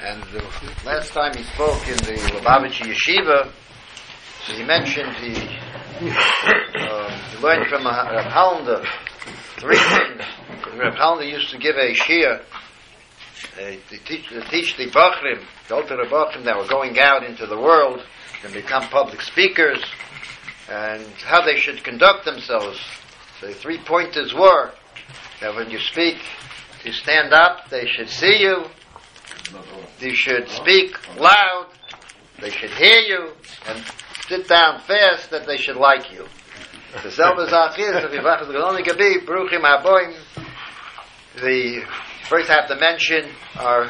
And the last time he spoke in the Lubavitcher Yeshiva, he mentioned he, um, he learned from Reb Hollander three things. Reb Hollander used to give a shir uh, to, teach, to teach the Bachrim, the older Bachrim that were going out into the world and become public speakers and how they should conduct themselves. The three pointers were that when you speak, to stand up, they should see you, you should speak loud, they should hear you, and sit down fast that they should like you. The the first I have to mention are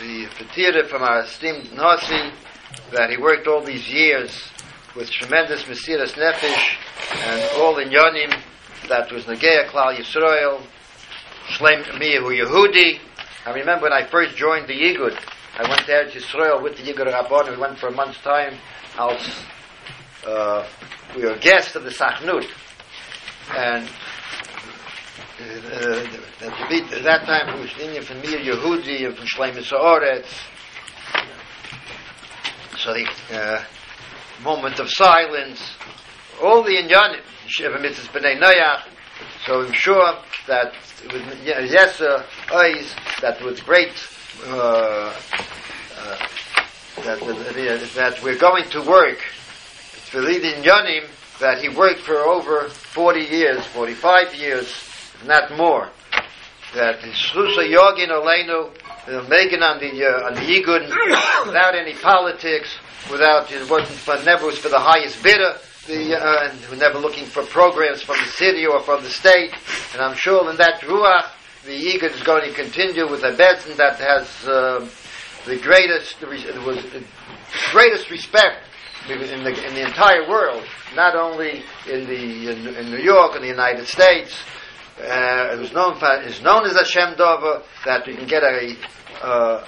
the Fatira from our esteemed Nasi, that he worked all these years with tremendous Mesiras Nefesh and all in Yonim that was Nagea Klal Yisrael, Shlem Miyahu Yehudi. I remember when I first joined the Igud, I went there to Yisrael with the Igud Rabbon, we went for a month's time. Uh, we were guests of the Sachnut. And uh, at that time it was Indian from Mir Yehudi and from Shlemis Oretz. So the uh, moment of silence, all the Inyanim, Shiva Mitzvahs B'nai Noyach, so I'm sure that with Yeser eyes, that with great uh, uh, that, that, that we're going to work for leading Yonim that he worked for over 40 years, 45 years, not more. That Shlusa Yogin Olenu, Megan on the uh, on the Yigun, without any politics, without it wasn't for never was for the highest bidder the, uh, and we're never looking for programs from the city or from the state. And I'm sure in that ruach, the Egan is going to continue with a Bezdin that has uh, the greatest, the was the greatest respect in the, in the entire world, not only in the in, in New York and the United States. Uh, it was known for, is known as a Shem Dover that we can get a uh,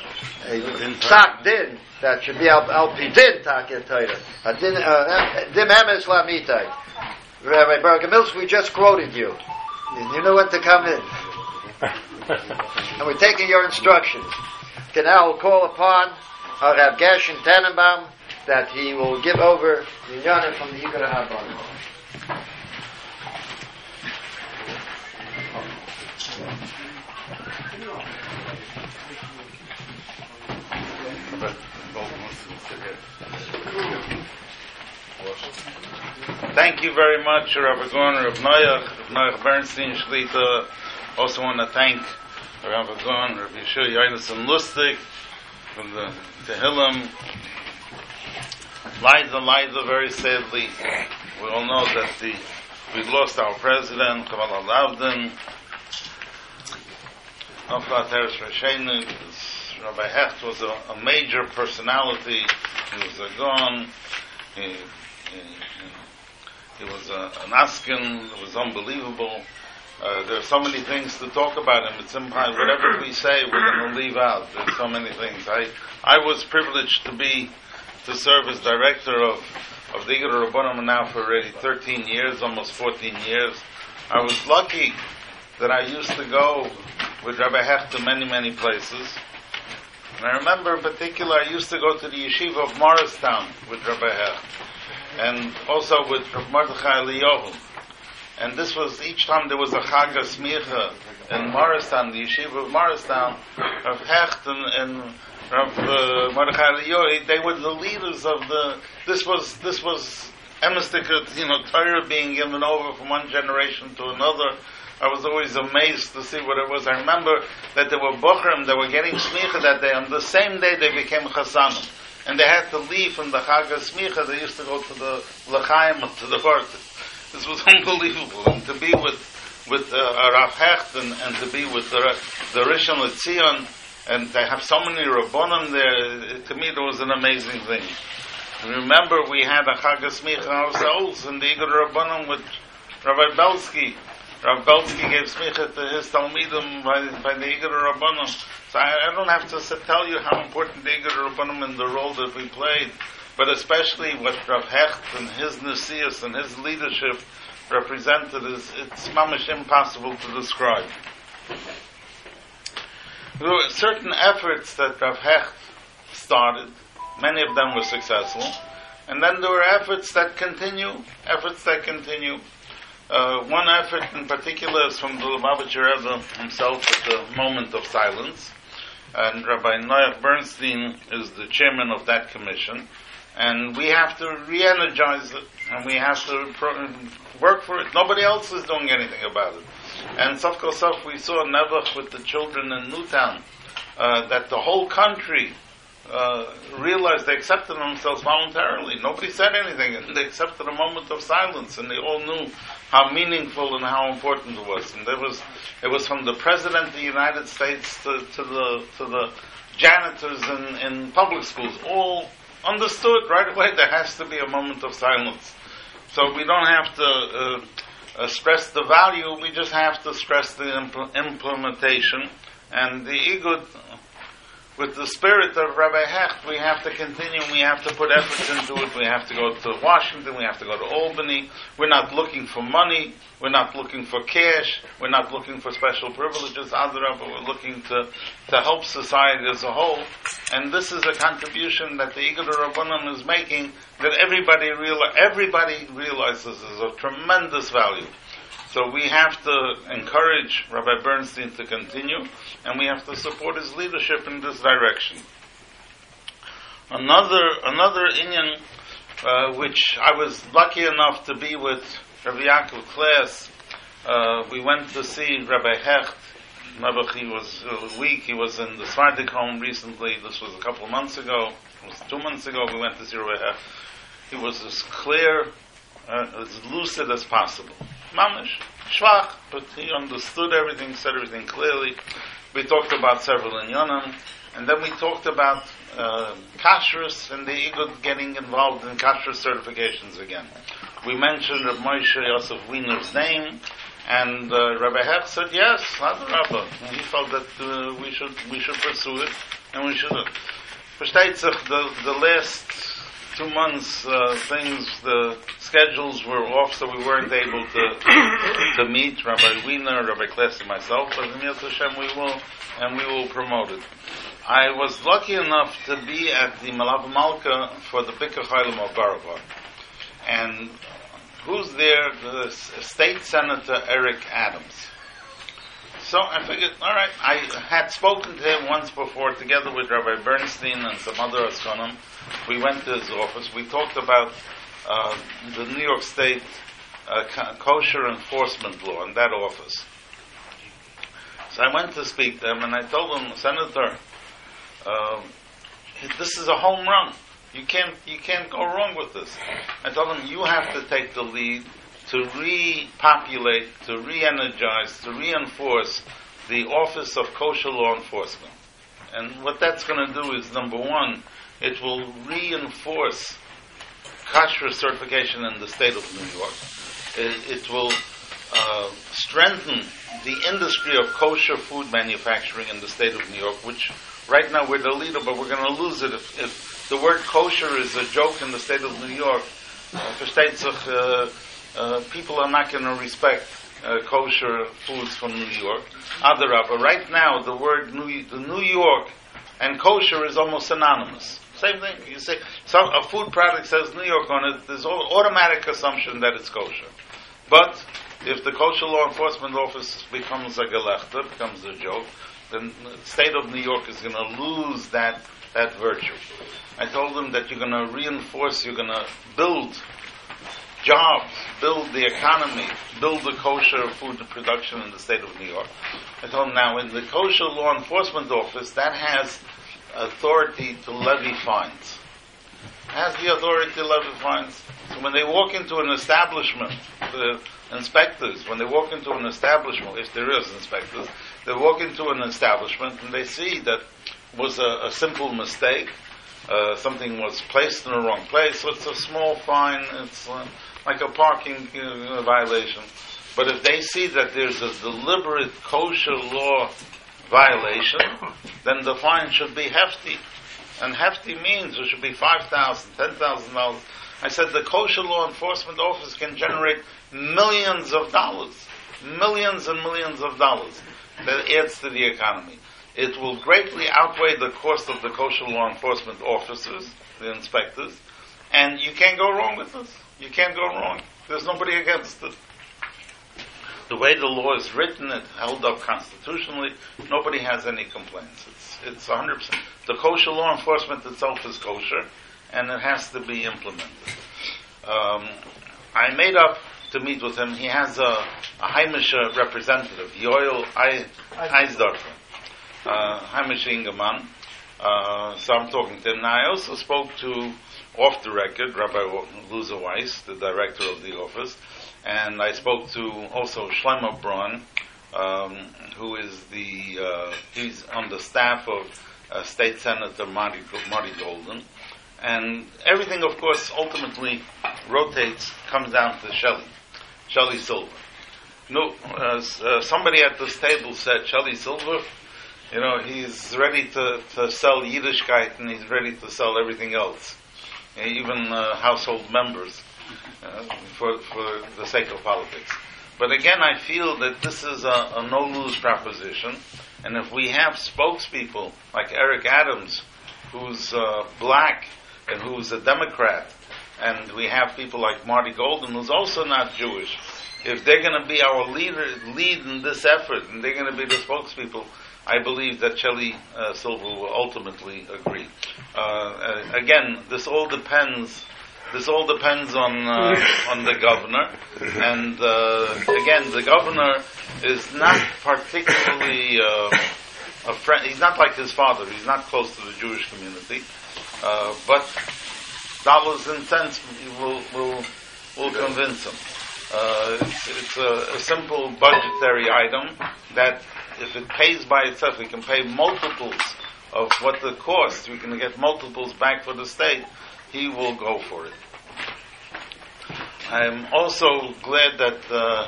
a psak din that should be al, al pidin takia Torah. A din uh, dim emes lamitai. Rabbi Bergamilsk, we just quoted you. You know when to come in. and we're taking your instructions. Okay, now we'll call upon our Rav Gershon Tannenbaum that he will give over the Yonah from the Yigur HaBon. Thank you very much, Rabbi Gorn, Rav Noach, Rav Noach Bernstein, Shlita. Also want to thank Rabbi Gorn, Rav Yeshua Yonason Lustig from the Tehillim. Liza, Liza, very sadly, we all know that the we lost our president, Kamal Alavdin. Nafla Teres Rashenu, Rabbi Hecht was a, a major personality. He was a gone. He, he, he was a, an askin. It was unbelievable. Uh, there are so many things to talk about him. It's impossible. Whatever we say, we're going to leave out. There's so many things. I I was privileged to be to serve as director of of the Igud Rabbanim now for already 13 years, almost 14 years. I was lucky that I used to go with Rabbi Hecht to many many places. And I remember in particular, I used to go to the yeshiva of Morristown with Rabbi Hecht, and also with Rabbi Mordechai Eliyahu. And this was each time there was a Chag Smicha in Morristown, the yeshiva of Morristown, of Hecht and, and Rav uh, Mordechai Eliyahu, they were the leaders of the. This was this was emistic, you know, Torah being given over from one generation to another. I was always amazed to see what it was. I remember that there were Bochrim that were getting Smicha that day. On the same day, they became Chasanim. And they had to leave from the Chag Smicha. They used to go to the L'chaim, to the Bart. This was unbelievable. And to be with with uh, Rav Hecht and, and to be with the, the Rishon LeZion and to have so many Rabbonim there, to me, it was an amazing thing. Remember, we had a Chag Smicha ourselves in the Igud Rabbonim with Rabbi Belsky. Rav Belsky gave smicha to his Talmidim by, by the Igud Rabbanim. So I, I, don't have to tell you how important the Igud Rabbanim and the role that we played, but especially what Rav Hecht and his Nasias and his leadership represented is, it's mamish impossible to describe. there were certain efforts that Rav Hecht started. Many of them were successful. And then there were efforts that continue, efforts that continue. Uh, one effort in particular is from the Lubavitcher Rebbe himself at the moment of silence. And Rabbi Noach Bernstein is the chairman of that commission. And we have to re-energize it, and we have to pro- work for it. Nobody else is doing anything about it. And Sof Sof, we saw Nebuch with the children in Newtown, uh, that the whole country uh, realized they accepted themselves voluntarily. Nobody said anything, and they accepted a moment of silence, and they all knew how meaningful and how important it was. And there was, it was from the president of the United States to, to the to the janitors in, in public schools, all understood right away. There has to be a moment of silence. So we don't have to. Uh, uh, stress the value, we just have to stress the impl- implementation. And the Igud with the spirit of Rabbi Hecht, we have to continue, we have to put efforts into it, we have to go to Washington, we have to go to Albany. We're not looking for money, we're not looking for cash, we're not looking for special privileges, other but we're looking to, to help society as a whole. And this is a contribution that the Igud Rabbanim is making that everybody, reali- everybody realizes is of tremendous value. So we have to encourage Rabbi Bernstein to continue, and we have to support his leadership in this direction. Another another Indian, uh, which I was lucky enough to be with Rabbi Yaakov Klass, uh, we went to see Rabbi Hecht. Remember, he was uh, weak. He was in the Sephardic home recently. This was a couple of months ago. It was two months ago. We went to see Rabbi Hecht. He was as clear, uh, as lucid as possible mamish, schwach, but he understood everything, said everything clearly. We talked about several inyanim, and then we talked about uh, kashrus and the igud getting involved in kashrus certifications again. We mentioned Rav Moshe Yosef Wiener's name, and uh, Rabbi Hecht said yes, Rabbi. And he felt that uh, we should we should pursue it, and we should. Versteht sich, the, the last two months, uh, things, the schedules were off, so we weren't able to to meet Rabbi Wiener, Rabbi Kless, and myself. But in Hashem, we will, and we will promote it. I was lucky enough to be at the Malav Malka for the Bikkur Chaylim of Barabar. And who's there? The State Senator Eric Adams. So I figured, all right, I had spoken to him once before together with Rabbi Bernstein and some other Askonim. We went to his office. We talked about uh, the New York State uh, kosher enforcement law in that office. So I went to speak to him and I told him, Senator, uh, this is a home run. You can't, you can't go wrong with this. I told him, you have to take the lead to repopulate, to re-energize, to reinforce the Office of Kosher Law Enforcement. And what that's going to do is, number one, it will reinforce kosher certification in the state of New York. It, it will uh, strengthen the industry of kosher food manufacturing in the state of New York, which right now we're the leader, but we're going to lose it if, if, the word kosher is a joke in the state of New York. Uh, uh, people are not going to respect uh, kosher foods from New York. Adarabah. Right now, the word New, the New York and kosher is almost synonymous. Same thing. You say some, a food product says New York on it. There's automatic assumption that it's kosher. But if the kosher law enforcement office becomes a gelechter, becomes a joke, then the state of New York is going to lose that that virtue. I told them that you're going to reinforce, you're going to build jobs, build the economy, build the kosher food production in the state of New York. I told them now in the kosher law enforcement office that has authority to levy fines. Has the authority to levy fines. So when they walk into an establishment, the inspectors, when they walk into an establishment, if there is inspectors, they walk into an establishment and they see that was a, a simple mistake, uh, something was placed in the wrong place, so it's a small fine, it's uh, like a parking uh, violation. But if they see that there's a deliberate kosher law violation, then the fine should be hefty. And hefty means it should be $5,000, $10,000. I said the kosher law enforcement office can generate millions of dollars. Millions and millions of dollars. That adds to the economy. it will greatly outweigh the cost of the kosher law enforcement officers, the inspectors, and you can't go wrong with this. You can't go wrong. There's nobody against it. The way the law is written, it held up constitutionally. Nobody has any complaints. It's it's 100. percent The kosher law enforcement itself is kosher, and it has to be implemented. Um, I made up to meet with him. He has a, a Heimish representative, Yoel Eisdorfer, uh, Heimish Ingemann. Uh, so I'm talking to him. Now I also spoke to, off the record, Rabbi Luzer Weiss, the director of the office, and I spoke to also Shlomo Braun, um, who is the, uh, he's on the staff of uh, State Senator Marty, Marty Golden. And everything, of course, ultimately rotates, comes down to Shelley, Shelley Silver. No, uh, uh, somebody at this table said Shelley Silver, you know, he's ready to, to sell Yiddishkeit and he's ready to sell everything else, even uh, household members, uh, for, for the sake of politics. But again, I feel that this is a, a no lose proposition, and if we have spokespeople like Eric Adams, who's uh, black and who's a Democrat, and we have people like Marty Golden, who's also not Jewish, if they're going to be our leader, lead in this effort, and they're going to be the spokespeople, I believe that Shelley uh, Silver will ultimately agree. Uh, again, this all depends. This all depends on uh, on the governor, and uh, again, the governor is not particularly uh, a friend. He's not like his father. He's not close to the Jewish community. Uh, but dollars and cents will will will convince him. Uh, it's, it's a, a, simple budgetary item that, if it pays by itself, we can pay multiples of what the cost. We can get multiples back for the state. He will go for it. I'm also glad that uh,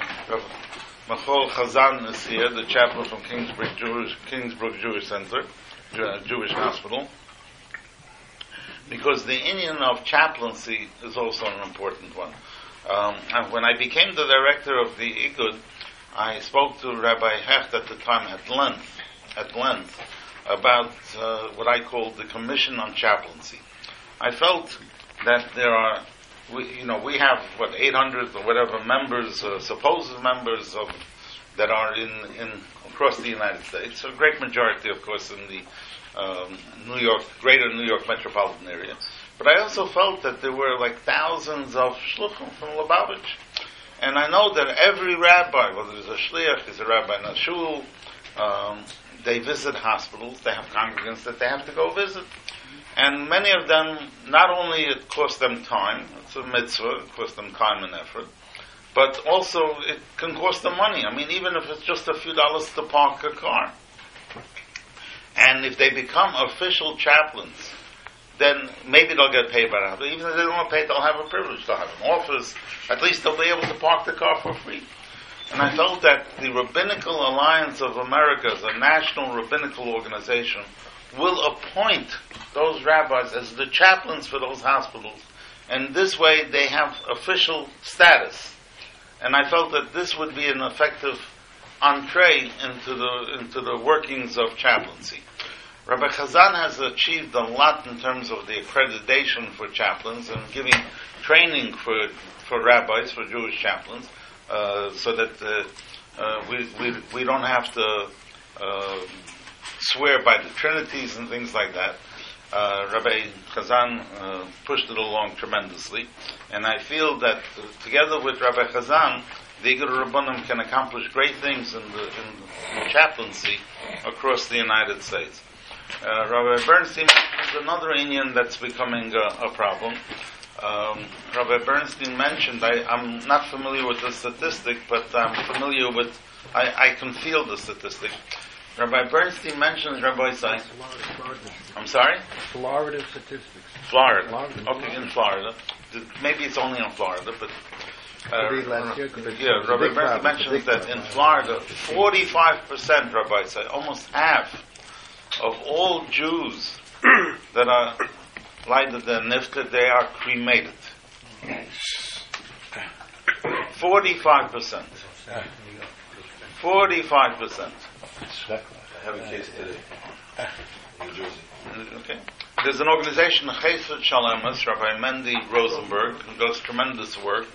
Machol Chazan is here, the chaplain from Kingsbrook Jewish, Kingsbrook Jewish Center, Jewish Hospital because the Indian of chaplaincy is also an important one. Um, when I became the director of the Igud, I spoke to Rabbi Hecht at the time at length, at length, about uh, what I called the Commission on Chaplaincy. I felt that there are, we, you know, we have what 800 or whatever members, uh, supposed members of that are in, in across the United States. A great majority, of course, in the um, New York, greater New York metropolitan area. But I also felt that there were like thousands of shluchim from Lubavitch. And I know that every rabbi, whether it's a shliach, is a rabbi in a shul, um, they visit hospitals, they have congregants that they have to go visit. And many of them, not only it costs them time, it's a mitzvah, it costs them time and effort, but also it can cost them money. I mean, even if it's just a few dollars to park a car. And if they become official chaplains, then maybe they'll get paid by now. But even if they don't to pay, they'll have a privilege. They'll have an office. At least they'll be able to park the car for free. And I felt that the Rabbinical Alliance of America, as a national rabbinical organization, will appoint those rabbis as the chaplains for those hospitals. And this way they have official status. And I felt that this would be an effective entree into the into the workings of chaplaincy. Rabbi Chazan has achieved a lot in terms of the accreditation for chaplains and giving training for for rabbis for Jewish chaplains, uh, so that uh, uh, we, we we don't have to uh, swear by the trinities and things like that. Uh, Rabbi Chazan uh, pushed it along tremendously, and I feel that together with Rabbi Chazan, the Igud Rabbanim can accomplish great things in the, in the chaplaincy across the United States. Uh, Rabbi Bernstein is another Indian that's becoming a, a problem. Um, Rabbi Bernstein mentioned, I, am not familiar with the statistic, but I'm familiar with, I, I can feel the statistic. Rabbi Bernstein mentions Rabbi Sai. I'm sorry? Florida statistics. Florida. Florida. Okay, in Florida. Maybe it's only in Florida, but uh, yeah, Rabbi Bernstein mentions that in Florida, 45%, Rabbi said, almost half of all Jews that are lighted their nifta, they are cremated. 45%. 45%. Have a case today. New Jersey. Okay. There's an organization, Chesed Shel Emes, Rabbi Mendy Rosenberg, who does tremendous work,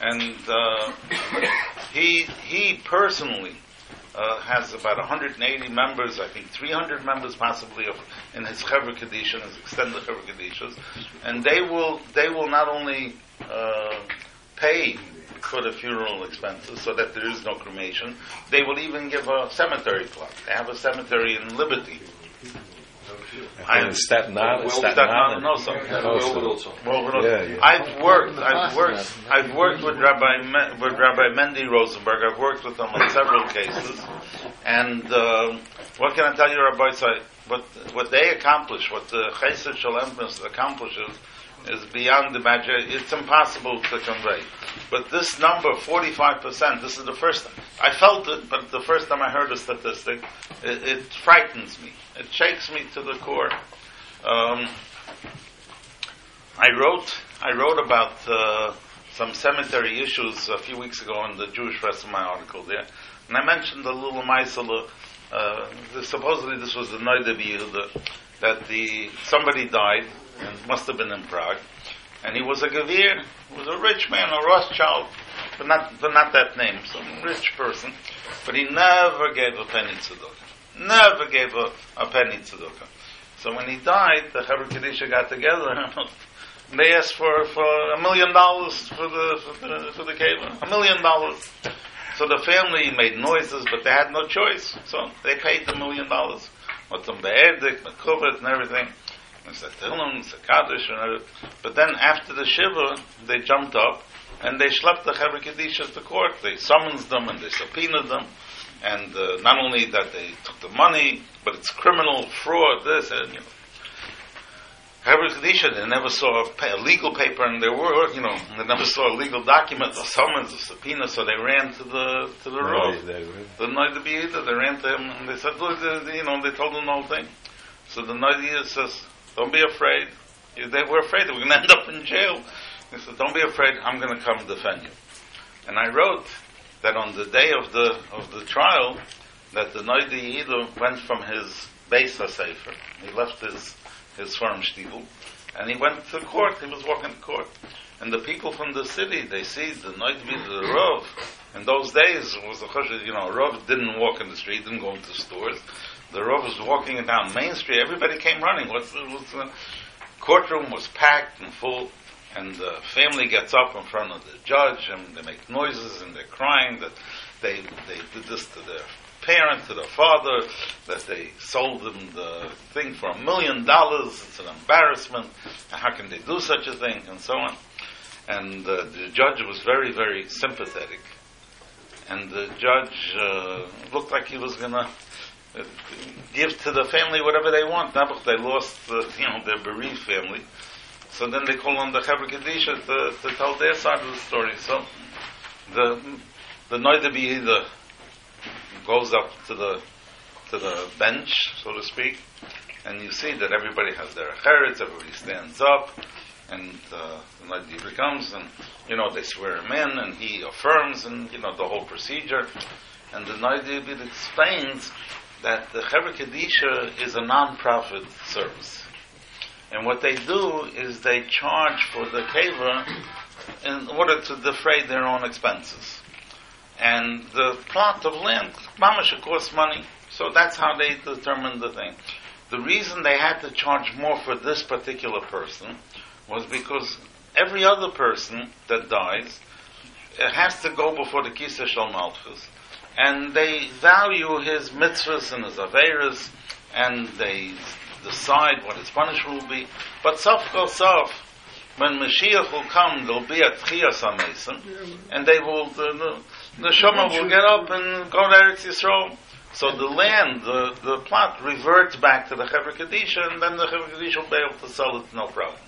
and uh, he he personally uh, has about 180 members, I think 300 members possibly of, in his Chevra Kadisha, his extended Chevra Kadishas, and they will they will not only uh, pay for the funeral expenses so that there is no cremation, they will even give a cemetery plot. They have a cemetery in Liberty. And in Staten Island, Well, Staten Staten Island. Island also. Also. also. Well. Yeah, yeah. I've worked. I've worked. I've worked with Rabbi Me- with Rabbi Mendy Rosenberg. I've worked with him on several cases, and uh, what can I tell you, Rabbi? So what what they accomplish, what the Chesed Shalem accomplishes, is beyond imagination. It's impossible to convey. But this number, forty-five percent. This is the first. time. I felt it, but the first time I heard the statistic, it, it frightens me. It shakes me to the core. Um, I wrote I wrote about uh, some cemetery issues a few weeks ago in the Jewish Press in my article there, and I mentioned the little Maisala. Uh, the- supposedly this was the Noida that the somebody died and must have been in Prague, and he was a Gavir, was a rich man, a Rothschild, but not but not that name, some rich person, but he never gave a penny tzedakah, never gave a, a penny tzedakah. So when he died, the Chevra Kadisha got together and they asked for, for a million dollars for the for the for the a million dollars. So the family made noises, but they had no choice. So they paid the million dollars. With some be'edik, mekubet, and everything. And said Tehillim, said Kaddish, and. But then after the Shiva, they jumped up and they schlepped the Chevra Kadishas to court. They summoned them and they subpoenaed them. And uh, not only that they took the money, but it's criminal fraud, this, and you know. Chevra they never saw a, pa- a legal paper in their work, you know, they never saw a legal document, a summons, a subpoena, so they ran to the, to the No, Rav. they were- The B'Yida, they ran to him and they said, look, you know, they told him the whole thing. So the Noida says, don't be afraid. Were afraid we're going to end up in jail. He said, don't be afraid, I'm going to come defend you. And I wrote that on the day of the, of the trial, that the Noida Yida went from his base Sefer. He left his, his farm shtiebel, and he went to court. He was walking to court. And the people from the city, they see the Noida Yida, the Rav. In those days, was the choshev, you know, Rav didn't walk in the street, didn't go into stores. The Rav was walking down Main Street. Everybody came running. What's the, the courtroom was packed and full, and the family gets up in front of the judge, and they make noises and they're crying that they they did this to their parent, to their father, that they sold them the thing for a million dollars. It's an embarrassment. How can they do such a thing, and so on. And uh, the judge was very, very sympathetic. And the judge uh, looked like he was going to give to the family whatever they want. Nebuch, they lost, uh, you know, their bereaved family. So then they call on the Kadisha to, to tell their side of the story. So the the Noida B'Yida goes up to the to the bench, so to speak, and you see that everybody has their cheretz, everybody stands up, and uh, the Noida comes, and you know they swear him in, and he affirms, and you know the whole procedure. And the Noida explains that the Chevra Kadisha is a non-profit service. And what they do is they charge for the keva in order to defray their own expenses. And the plot of land, mamash, it costs money. So that's how they determine the thing. The reason they had to charge more for this particular person was because every other person that dies has to go before the Kisa Shal and they value his mitzvahs and his averas, and they decide what his punishment will be. But Sof Kol Sof, when Mashiach will come, there'll be a Tchias HaMesim, and they will, the, the, the will get up and go to Eretz Yisrael. So the land, the, the plot reverts back to the Chevra Kadisha, and then the Chevra Kadisha will be able to sell it no problem.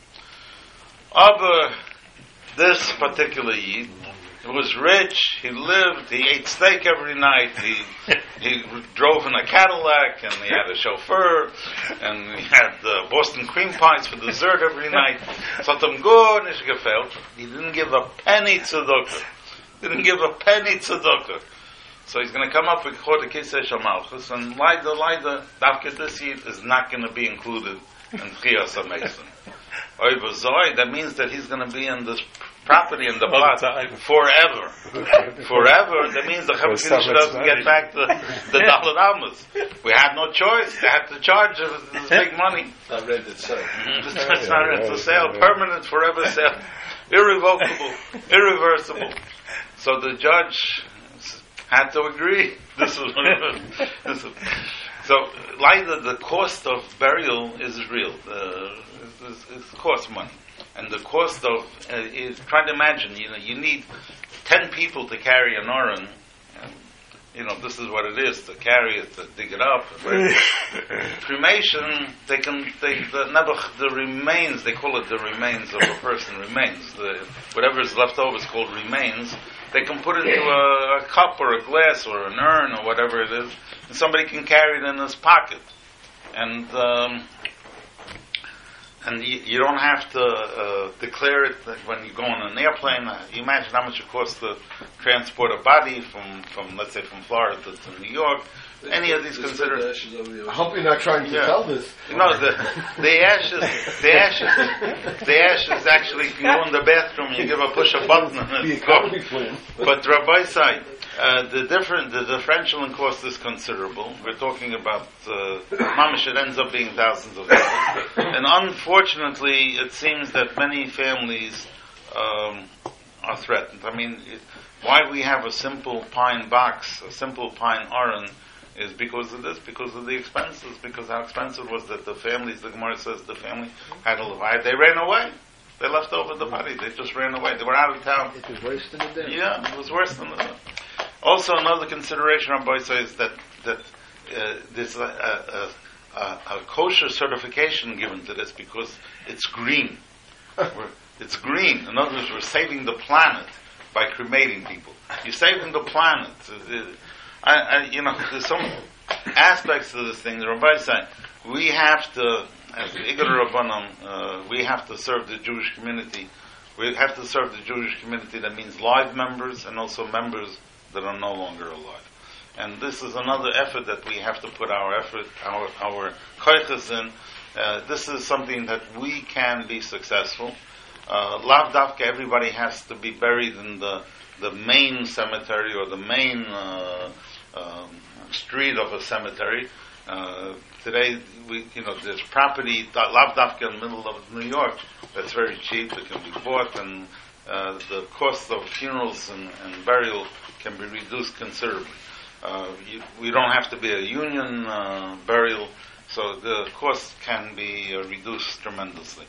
Aber this particular Yid, was rich, he lived, he ate steak every night, he, he drove in a Cadillac, and he had a chauffeur, and he had uh, Boston cream pies for dessert every night. So them good. He didn't give a penny to tzedakah. Didn't give a penny tzedakah. So he's going to come up with Chod Kisei Shamalchus, and Lida, Lida, Dafka this year is not going to be included in Chiyas HaMeson. Oiva Zoy, that means that he's going to be in this property in the All plot the forever. Forever, that means the For Chavis doesn't money. get back the, the Dalit Almas. We had no choice. They had to charge us this big money. Not rented site. It's it's not rental sale, permanent, forever sale, irrevocable, irreversible. So the judge had to agree. This was what it was. This was- so, like the, the cost of burial is real. Uh, the, it's, it's cost money, and the cost of uh, is try to imagine. You know, you need ten people to carry an oran. You know, this is what it is to carry it, to dig it up. cremation, they can, they, the, nebuch, the remains, they call it the remains of a person, remains. The, whatever is left over is called remains. They can put it into a, a cup or a glass or an urn or whatever it is, and somebody can carry it in his pocket. And, um, and you, you don't have to uh, declare it that when you go on an airplane. Uh, you imagine how much it costs to transport a body from, from let's say, from Florida to, to New York. Any of these Just considered the ashes over the I hope you're not trying to Yeah. tell this. no, the the ashes, the ashes, the ashes actually if you go in the bathroom, you give a push a button and it's gone. economy plan. But Rabbi side, uh, the different, the differential in cost is considerable. We're talking about uh, mamish. It ends up being thousands of dollars, and unfortunately, it seems that many families um, are threatened. I mean, it, why we have a simple pine box, a simple pine aron, is because of this, because of the expenses, because how expensive was that the families, the Gemara says the family had a live. They ran away. They left over the body. They just ran away. They were out of town. It was worse than a death. Yeah, it was worse than that. Also, another consideration on both sides is that that uh, there's a, a, a, a kosher certification given to this because it's green. We're, it's green. In other words, we're saving the planet by cremating people. You're saving the planet. Uh, uh, I, I, you know, there's some aspects to this thing. The Rabbi said we have to, as Igud Rabbanim, uh, we have to serve the Jewish community. We have to serve the Jewish community. That means live members and also members that are no longer alive. And this is another effort that we have to put our effort, our our koiches in. Uh, this is something that we can be successful. Uh, everybody has to be buried in the the main cemetery or the main uh, um, street of a cemetery. Uh, today, we you know there's property da- Lav Davka in the middle of New York that's very cheap. It can be bought, and uh, the cost of funerals and, and burial can be reduced considerably. Uh, you, we don't have to be a union uh, burial, so the cost can be uh, reduced tremendously.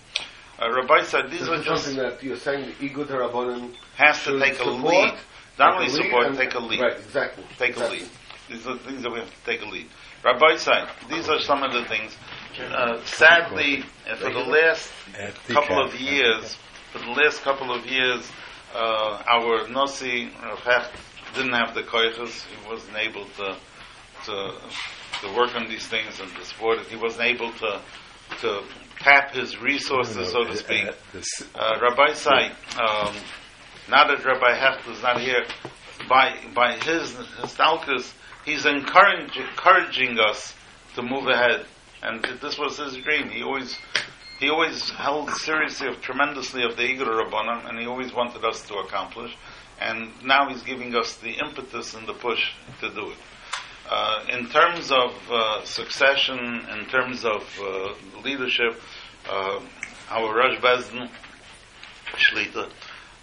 Uh, Rabbi said these This are is just something that you're saying Igud Rabbanim has to take a support, lead. Not only take a lead support, take a lead. Right, exactly. Take exactly. a lead. These are things that we have to take a lead. Rabbi said these are some of the things. Uh, sadly, uh, for the last couple of years, for the last couple of years, uh, our Nasi Rav didn't have the koiches. He wasn't able to to to work on these things and to support it. He wasn't able to to tap his resources, so to speak. Uh, Uh, Rabbi Sai, um, now that Rabbi Hecht is not here, by by his his talkas, he's encouraging encouraging us to move ahead, and this was his dream. He always he always held seriously of tremendously of the Igud Rabbanim, and he always wanted us to accomplish. And now he's giving us the impetus and the push to do it. Uh, in terms of uh, succession, in terms of uh, leadership, uh, our Rosh Bezdin Shlita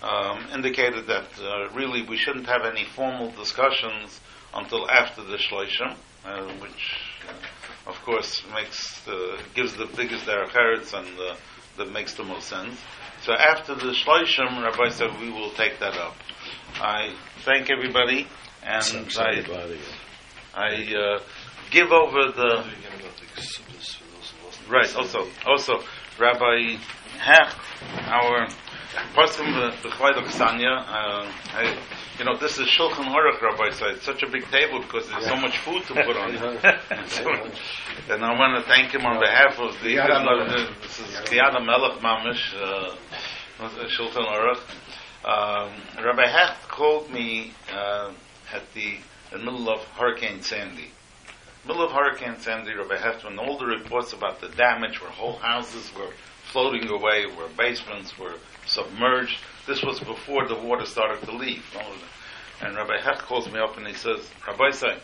um, indicated that uh, really we shouldn't have any formal discussions until after the Shloshim, uh, which of course makes gives the biggest derech eretz and that makes the most sense. So after the Shloshim, Rabbi said we will take that up. I thank everybody and I, you. I uh, give over the Again, about the syphilis for those who lost Right. Also, also, Rabbi Hecht, our person, the Chvayda Ksanya, uh, I, you know, this is Shulchan Aruch, Rabbi. So it's such a big table because there's so much food to put on it. and, so, and I want to thank him on behalf of the. Yad HaMelech. This is Yad HaMelech Mamish, uh, Shulchan Aruch. Um, Rabbi Hecht called me uh, at the the middle of Hurricane Sandy. Middle of Hurricane Sandy, Rabbi Heftman, all the reports about the damage where whole houses were floating away, where basements were submerged. This was before the water started to leave. And Rabbi Hecht calls me up and he says, Rabbi say,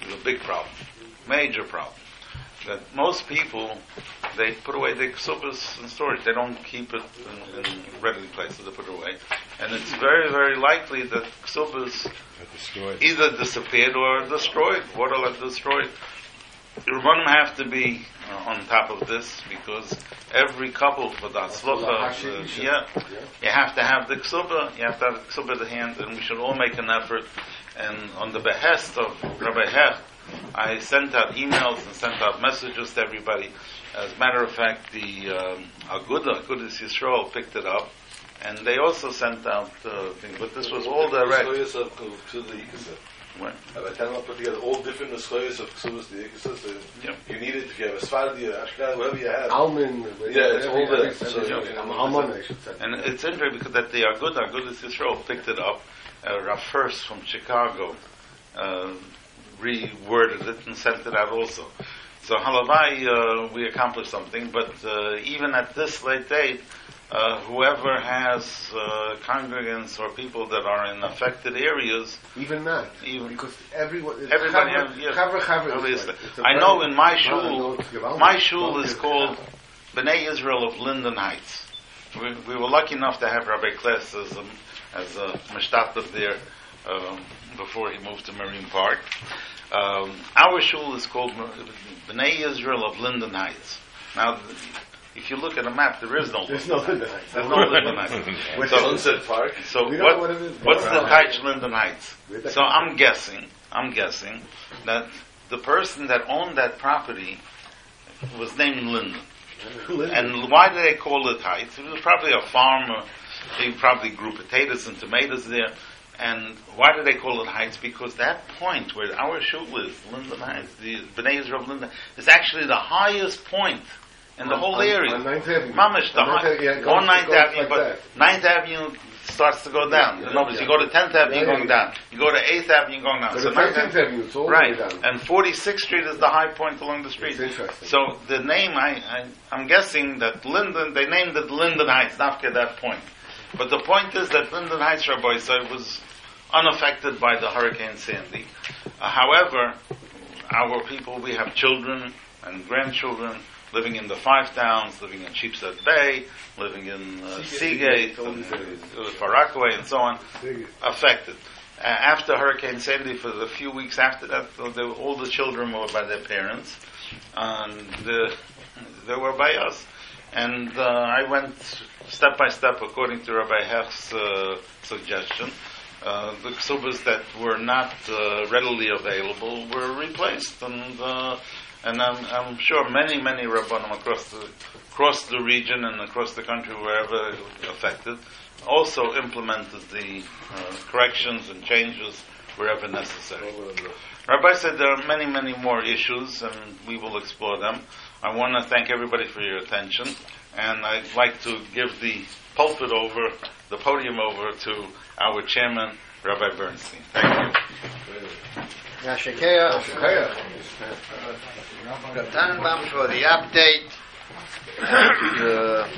there's a big problem, major problem. That most people, they put away their ksubas in storage. They don't keep it in, in readily places. They put it away. And it's very, very likely that ksubas either disappeared or destroyed. Water left destroyed. The Rabbanim have to be uh, on top of this because every couple for the Hatzlacha, uh, yeah, you have to have the ksuba, you have to have the ksuba in the hand, and we should all make an effort. And on the behest of Rabbi Hecht, I sent out emails and sent out messages to everybody. As a matter of fact, the um, Aguda, Agudas Yisrael, picked it up, and they also sent out uh, things. But this was all direct. Nuskoyos of to the Yikasa. Right. Rabbi Tanma put together all different Nuskoyos of Ksubas the Yikasa. So Yeah. you need it if you have a Sfardi, a Ashkenaz, whatever you have. Alman. Yeah, it's all there. So, So, yeah. Alman, I should say. And it's interesting because that the Aguda, Agudas Yisrael, picked it up. Uh, Rav Fuerst from Chicago uh, reworded it and sent it out also. So Halavai, uh, we accomplished something, but uh, even at this late date, uh, whoever has uh, congregants or people that are in affected areas, Even that. even Because everyone. Everybody Chavra- have- yes. Chavra- Chavra is like- I very- know in my shul, no, it's Gewalt. my shul is called Bnei Israel of Linden Heights. We, we were lucky enough to have Rabbi Kless as a, as a mishtatev there um, before he moved to Marine Park. Um, our shul is called Bnei Israel of Linden Heights. Now, if you look at a map, there is no There's Linden no Heights. There's no Linden Heights. Which So- Sunset Park. so We don't what, know what it is. what's the Right. Taich Linden Heights? So I'm guessing, I'm guessing that the person that owned that property was named Linden. Linden. And why do they call it Heights? It was probably a farmer. They probably grew potatoes and tomatoes there. And why do they call it Heights? Because that point where our shul is, Linden Heights, the Bnei Israel of Linden, is actually the highest point in the On- whole on- area. on Ninth Avenue. Mamish, the On Ninth Avenue, yeah, on Avenue, like but that. Ninth Avenue starts to go down. Yeah, yeah. you go to Tenth Avenue, Yeah, you're going down. You go to Eighth Avenue, you're going down. So So the Ninth 13th Avenue, it's all right? down. And 46th Street is the high point along the street. So the name, I, I, I'm guessing that Linden, they named it Linden Heights, not at that point. But the point is that Linden Heights, Rabbi said, was unaffected by the Hurricane Sandy. Uh, however, our people, we have children and grandchildren living in the five towns, living in Sheepshead Bay, living in uh, Seagate, and, uh, Far Rockaway, and so on, affected. Uh, after Hurricane Sandy, for the few weeks after that, they, were- all the children were by their parents, and uh, they were by us. And uh, I went step by step according to Rabbi Hecht's uh, suggestion. Uh, the ksubas that were not uh, readily available were replaced, and uh, and I'm, I'm sure many many rabbanim across the across the region and across the country, wherever affected, also implemented the uh, corrections and changes wherever necessary. Rabbi said there are many, many more issues, and we will explore them. I want to thank everybody for your attention, and I'd like to give the pulpit over, the podium over to our chairman, Rabbi Bernstein. Thank you. Yashikeya, Rav Tannenbaum for the update. And, uh,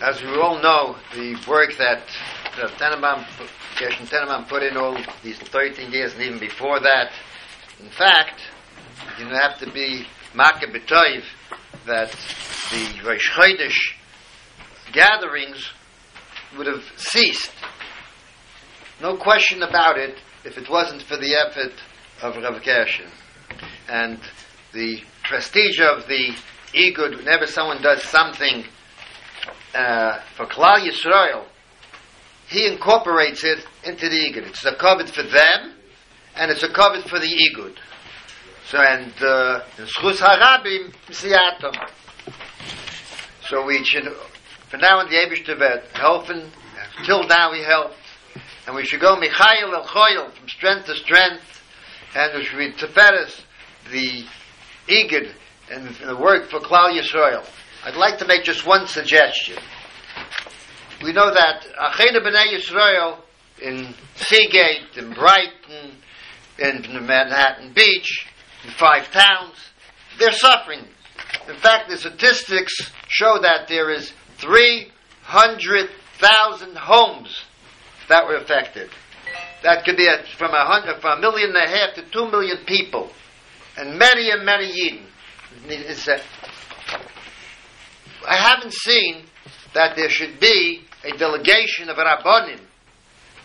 as we all know, the work that Rav Tannenbaum, Gershon Tannenbaum put in all these 13 years and even before that, in fact, you have to be Makah B'Toiv that the Rosh Chodesh gatherings would have ceased. No question about it if it wasn't for the effort of Rav Gershon. And the prestige of the Igud, whenever someone does something uh, for Klal Yisrael, he incorporates it into the Igud. It's a covet for them, and it's a covet for the Igud. So, and uh, Schus Harabim, Siatom. So we should, for now in the Abish Tibet, helping, till now we help. And we should go Michael El Choyel, from strength to strength, and we should be Teferes, the Igid, and the work for Klal Yisrael. I'd like to make just one suggestion. We know that Achena B'nai Yisrael in Seagate, in Brighton, in Manhattan Beach, in five towns. They're suffering. In fact, the statistics show that there is 300,000 homes that were affected. That could be a, from, a hundred, from a million and a half to two million people. And many and many Yidden. It's a, I haven't seen that there should be a delegation of Rabbonim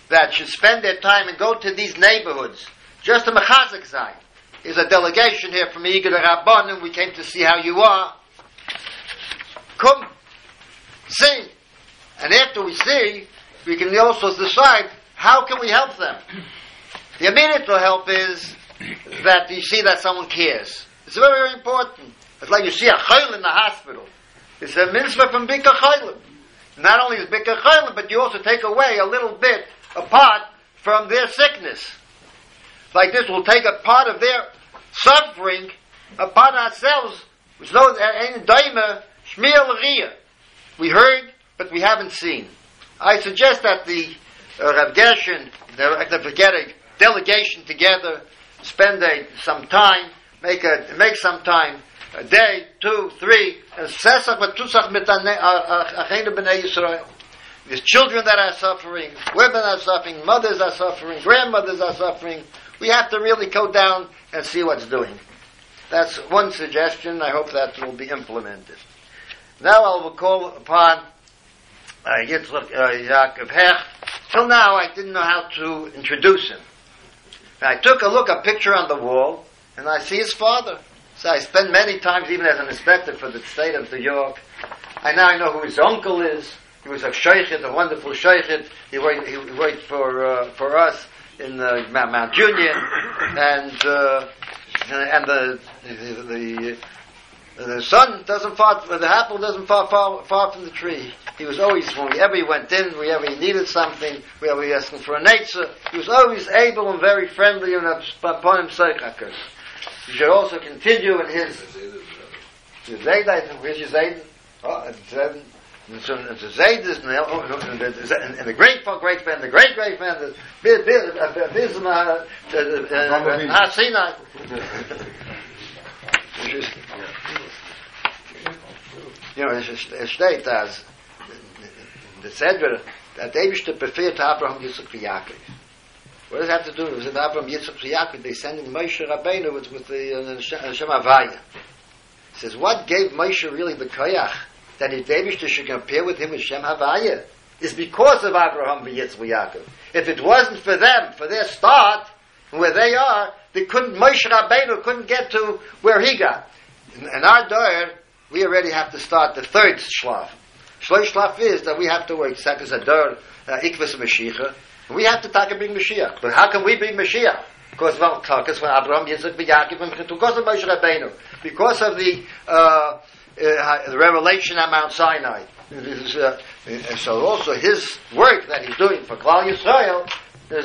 that should spend their time and go to these neighborhoods. Just a Mechazik Zayin is a delegation here from Igud Rabbonim. We came to see how you are. Come, see. And after we see, we can also decide how can we help them. The immediate help is that you see that someone cares. It's very, very important. It's like you see a chayil in the hospital. It's a mitzvah from Bika Chaylim. Not only is Bika Chaylim, but you also take away a little bit apart from their sickness. Like this, we'll take a part of their suffering upon ourselves. Which knows in Daima Shmiel We heard, but we haven't seen. I suggest that the uh, Rav Gershon, the, the delegation together, spend a, some time, make a make some time, a day, two, three, and sesach v'tusach achenu b'nei Yisrael. There's children that are suffering, women are suffering, mothers are suffering, grandmothers are suffering. We have to really go down and see what's doing. That's one suggestion. I hope that will be implemented. Now I will call upon uh, Yitzchak uh, Yaakov Hecht. Till now, I didn't know how to introduce him. I took a look, a picture on the wall, and I see his father. So I spent many times, even as an inspector for the state of New York. I now know who his uncle is. He was a shaykhid, a wonderful shaykhid. He worked, he worked for uh, for us in uh, Mount Juliet, and uh, and the the, the the sun doesn't fall, the apple doesn't fall far, far from the tree. He was always, whenever he went in, whenever he needed something, whenever he asked for a nature, he was always able and very friendly and upon himself. He should also continue in his Zayd, I think, where's your Zayd? Oh, it's so a Zayd is and the great great man, the great great man, the Bisma, Hasina. You know, es steht as the Sedra that they wish to prefer to Abraham Yitzchak Yaakov. What does that have to do with Abraham Yitzchak Yaakov? They send Moshe Rabbeinu with, with the uh, Shem Havaya. says, what gave Moshe really the koyach that if David should compare with him with Shem Havaya? Is because of Abraham Yitzchak Yaakov. If it wasn't for them, for their start, where they are, they couldn't, Moshe Rabbeinu couldn't get to where he got. In, in our door, we already have to start the third shlaf. Shlosh shlaf is that we have to work second a door uh, Mashiach. We have to talk and bring Mashiach. But how can we bring Mashiach? Because well, because when Abraham Yitzchak Yaakov and because of Moshe Rabbeinu, because of the uh, uh, the revelation at Mount Sinai. Is, uh, and so also his work that he's doing for Klal Yisrael is So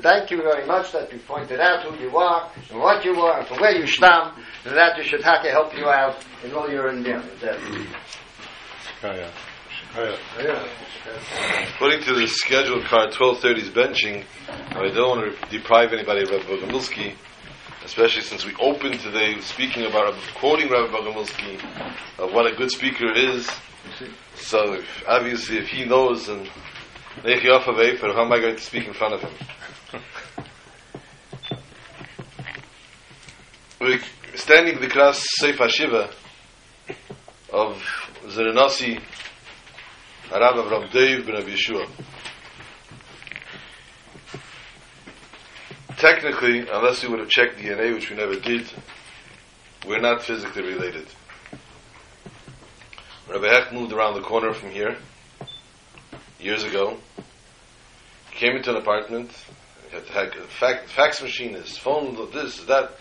thank you very much that you pointed out who you are and what you are and from where you stam and that you should have to help you out in all your endeavors. According to the scheduled card, 12.30 is benching. I don't want to deprive anybody of Rabbi Bogomilsky, especially since we opened today speaking about, quoting Rabbi Bogomilsky, of what a good speaker is. So obviously if he knows and Nechi off of how am I going to speak in front of him? We're standing the class Sefer Shiva of Zerenasi Arav Avram Dov ben Yeshua. Technically, unless we would have checked DNA, which we never did, we're not physically related. Rabbi Hecht moved around the corner from here years ago. He came into an apartment, he had a fax, fax machine, his phone, this, that.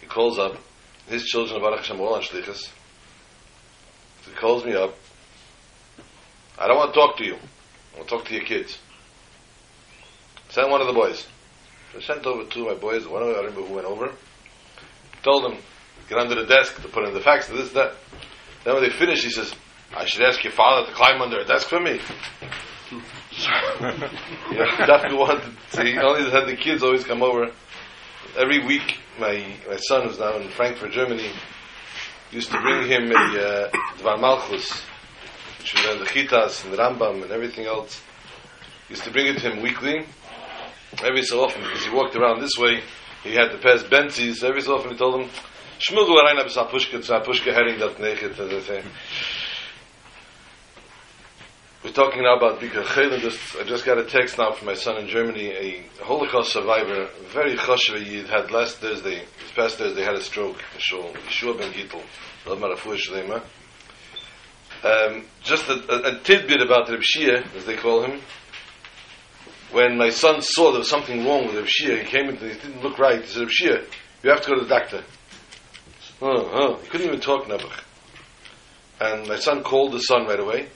He calls up, his children, Baruch Hashem, all on shlichus. he calls me up. I don't want to talk to you. I want to talk to your kids. Send one of the boys. So I sent over two of my boys, one of them, I remember who went over. Told them, get under the desk to put in the fax, this, that. Then when they finished, he says, I should ask your father to climb under a desk for me. Yeah, Dafka wanted. So he only had the kids always come over. Every week, my my son who's now in Frankfurt, Germany, used to bring him a uh, Dvar Malchus, which was the Chitas and the Rambam and everything else. Used to bring it to him weekly, every so often, because he walked around this way. He had to pass Benzis. Every so often, he told him, "Shmugel rein ab sapushka, sapushka herring dat nechet." We're talking now about Bikar Chayla. Just, I just got a text now from my son in Germany, a Holocaust survivor, very chashiv Yid, had last Thursday, this past Thursday, had a stroke, Yeshua, Yeshua ben Gittel, um, just a, a, a tidbit about Reb Shia, as they call him. When my son saw there was something wrong with Reb Shia, he came into, he didn't look right. He said, Reb Shia, you have to go to the doctor. Oh, oh, he couldn't even talk Nebuch. And my son called the son right away.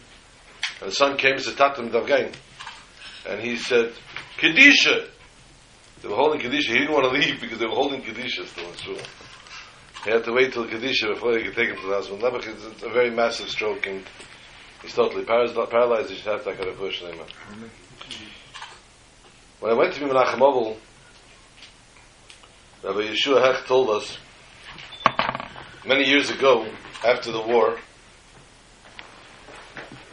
And the son came said, Tatum Davgain. And he said, Kedisha! They were holding Kedisha. He didn't want to leave because they were holding Kedisha still in Shul. He had to wait till Kedisha before they could take him to the hospital. Nebuch is a very massive stroke and he's totally paralyzed. He should have to have push him. When I went to Menachem Oval, Rabbi Yeshua Hecht told us many years ago, after the war,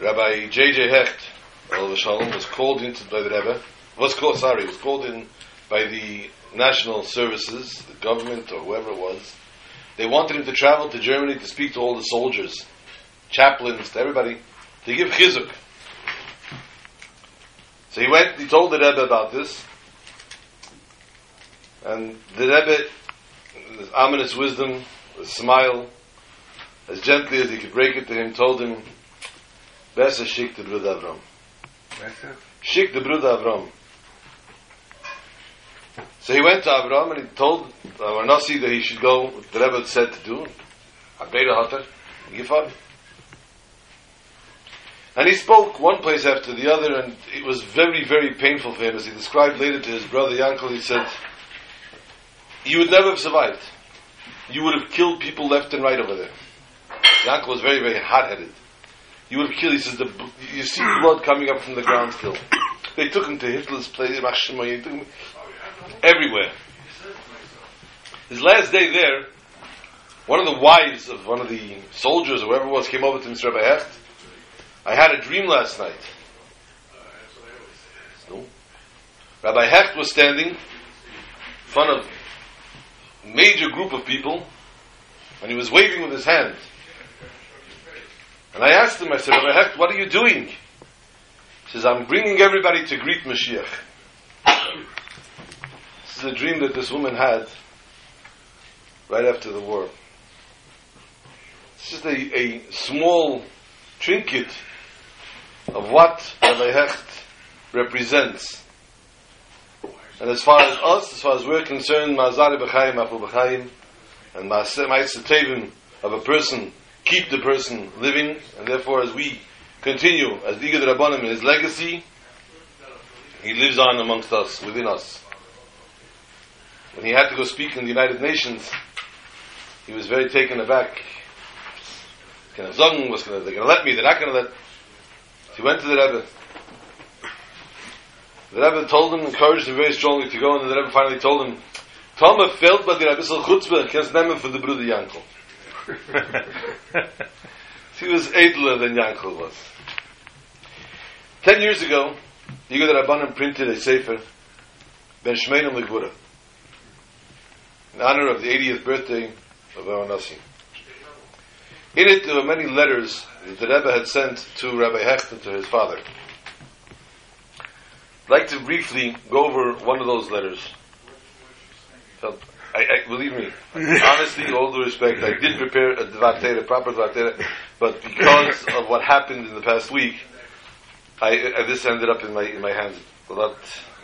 Rabbi J.J. Hecht, was called into by the Rebbe, was called, sorry, was called in by the national services, the government or whoever it was. They wanted him to travel to Germany to speak to all the soldiers, chaplains, to everybody, to give chizuk. So he went, he told the Rebbe about this, and the Rebbe, with ominous wisdom, a smile, as gently as he could break it to him, told him, Besser schickt der Bruder Avram. Besser? Schickt der Bruder Avram. So he went to Avram and he told our Nasi that he should go, what the Rebbe said to do. Abeda Hatter, Gifar. And he spoke one place after the other, and it was very, very painful for him. As he described later to his brother Yankel, he said, You would never have survived. You would have killed people left and right over there. Yankel was very, very hot headed. You would have killed, he says, the, you see blood coming up from the ground still. They took him to Hitler's place, they took him everywhere. His last day there, one of the wives of one of the soldiers, or whoever it was, came over to Mr. Rabbi Hecht. I had a dream last night. So, Rabbi Hecht was standing in front of a major group of people, and he was waving with his hand. And I asked him, I said, Rabbi Hecht, what are you doing? He says, I'm bringing everybody to greet Mashiach. this is a dream that this woman had right after the war. This is a, a small trinket of what Rabbi Hecht represents. And as far as us, as far as we're concerned, Ma'azari B'chaim, Afu B'chaim, and Ma'aseh Tevim of a person, keep the person living, and therefore as we continue, as Digad Rabbanim in his legacy, he lives on amongst us, within us. When he had to go speak in the United Nations, he was very taken aback. Can I zong? Was gonna, they're going to let me? They're not going to let. He went to the Rebbe. The Rebbe told him, encouraged him very strongly to go, and the Rebbe finally told him, Tome fehlt bei dir ein bisschen Chutzpe, kannst nehmen für den Bruder Yankel. he was edler than Yankel was. Ten years ago, Yigo Rabbanim printed a sefer, Ben Shmeinim Legvura, in honor of the 80th birthday of our Nasi. In it, there were many letters that the Rebbe had sent to Rabbi Hecht and to his father. I'd like to briefly go over one of those letters. I, I, believe me, honestly, all due respect, I did prepare a dvatera, proper dvatera, but because of what happened in the past week, I, I, this ended up in my in my hands a lot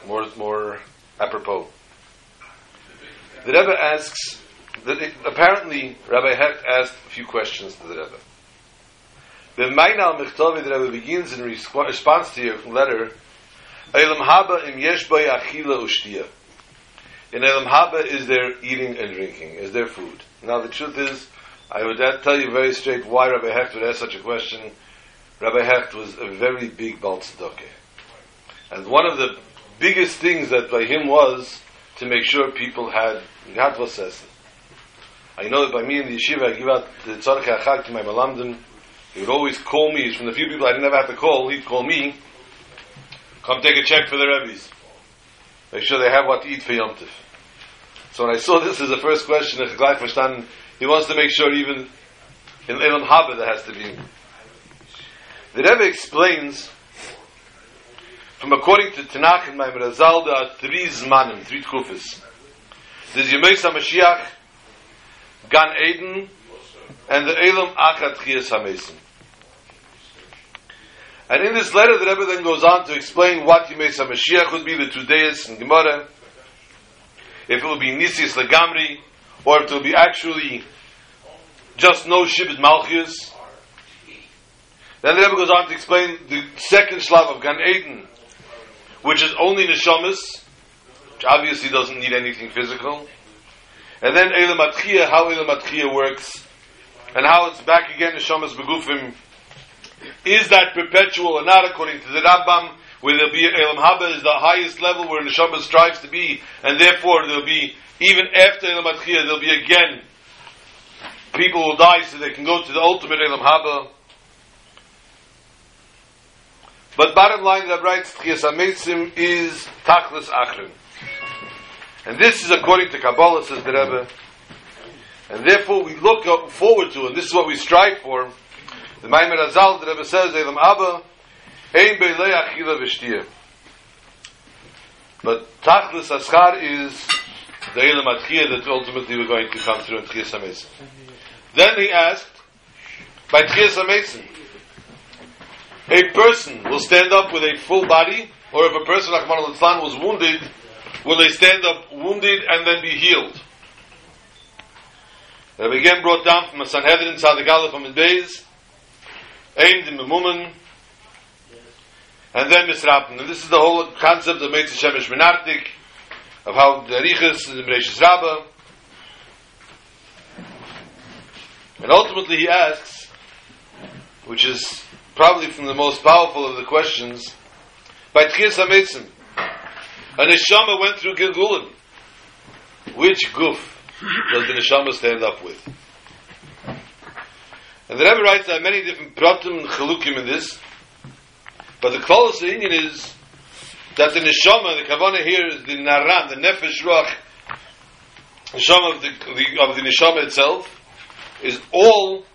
more more apropos. The Rebbe asks that it, apparently Rabbi Hecht asked a few questions to the Rebbe. The Mainal Mechtavi the Rebbe begins in response to your letter, Eilam Haba im Yesh Achila Ushtiya. In Elam Haba is there eating and drinking? Is there food? Now the truth is, I would tell you very straight why Rabbi Hecht would ask such a question. Rabbi Hecht was a very big Baal And one of the biggest things that by him was to make sure people had Gatva says. I know that by me in the yeshiva, I give out the Tzarech HaChag to my Malamdim. He would always call me. He's from the few people I didn't ever have to call. He'd call me. Come take a check for the Rebbe's. Make sure they have what to eat for Yom Tif. So when I saw this as the first question, he wants to make sure even in Elam Haba there has to be. The Rebbe explains from according to Tanakh and Maimon Azal, there are three Zmanim, three Tkufis. There's Yemei HaMashiach, Gan Eden, and the Elam Achat Chiyas HaMesim. And in this letter, the Rebbe then goes on to explain what Yemei HaMashiach would be, the two days in Gemara, if it will be Nisis Lagamri, or if it will be actually just no Shibit Malchus. Then the Rebbe goes on to explain the second Slav of Gan Eden, which is only neshamas, which obviously doesn't need anything physical. And then Atchia, how Atchia works, and how it's back again neshamas begufim. Is that perpetual or not according to the Rambam? Where there'll be Elam Haba is the highest level where neshama strives to be, and therefore there'll be even after Elam Atchia there'll be again people will die so they can go to the ultimate Elam Haba. But bottom line, that writes Tchias Ametzim is Tachlis Achrim. And this is according to Kabbalah, says the Rebbe. And therefore we look forward to, and this is what we strive for. The Maimon Azal, the Rebbe says, Elam Abba, Ein Beilei Achila V'Shtiyah. But Tachlis Aschar is the Elam Atchiyah that ultimately we're going to come through in Tchias Ametzim. Then he asked, by Tchias Ametzim, a person will stand up with a full body, or if a person, Rahman al was wounded, will they stand up wounded and then be healed? They again brought down from a Sanhedrin, Tzadik Aleph from Beis, aimed in the woman, and then Misrapen. And this is the whole concept of Meitzah Shemesh Menartik, of how the Riches and the Bereshis Rabbah. And ultimately he asks, which is probably from the most powerful of the questions, by Tchias HaMetzim. A neshama went through Gilgulim. Which goof does the neshama stand up with? And the Rebbe writes there are many different pratim and chalukim in this, but the closest opinion is that the neshama, the kavana here is the naran, the nefesh ruach, neshama of the, the, of the neshama itself, is all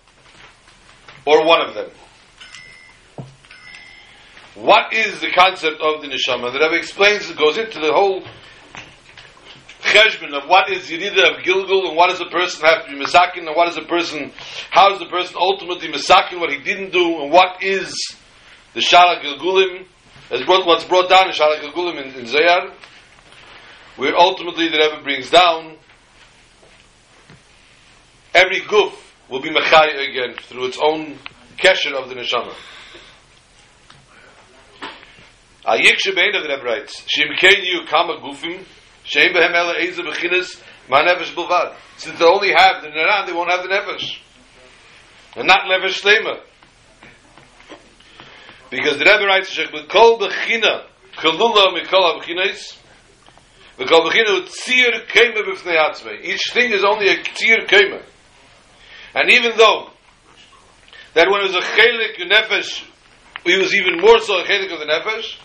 or one of them. What is the concept of the neshama? The Rebbe explains, it goes into the whole cheshbon of what is Yerida of Gilgul and what does a person have to be misakin and what is a person, how does the person ultimately misakin what he didn't do and what is the Shalak Gilgulim, as brought, what's brought down in Shalak Gilgulim in, in Zayar, where ultimately the Rebbe brings down every goof will be mechai again through its own kesher of the neshama. A yik shebein of the Rebbe writes, Shem kein yu kama gufim, Shem behem ela eze bechinas, ma nefesh bilvad. Since they only have the neran, they won't have the nefesh. And not nefesh shlema. Because the Rebbe writes, Shech bekol bechina, kalula mikol ha-bechinas, bekol bechina tzir kema b'fnei atzmei. Each thing is only a tzir kema. And even though that when it was a chelik nefesh, it was even more so a chelik of the nefesh,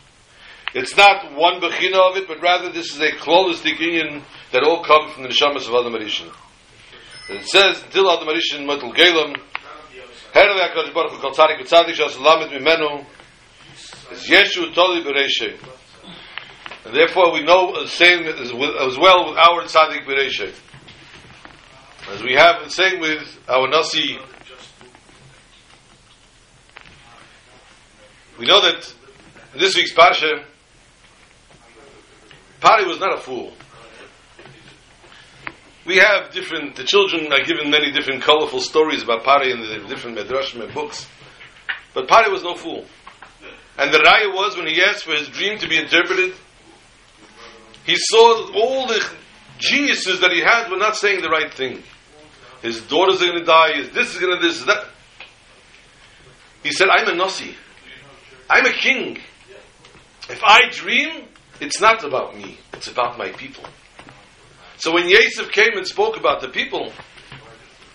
it's not one bechina of it, but rather this is a klolistic union that all come from the neshamas of Arishan. And it says, until Adam Arishan matul gelam, Herle HaKadosh Baruch Hu kol tzadik v'tzadik shas lamed mimenu, is Yeshu toli bereishe. And therefore we know the same as, as well with our tzadik bereishe. As we have the same with our Nasi, we know that this week's Parsha, Pari was not a fool. We have different, the children are given many different colorful stories about Pari in the different Medrashim and books. But Pari was no fool. And the raya was when he asked for his dream to be interpreted, he saw all the geniuses that he had were not saying the right thing. His daughters are going to die, his this is going to this, that. He said, I'm a Nasi. I'm a king. If I dream, it's not about me, it's about my people. So when Yosef came and spoke about the people,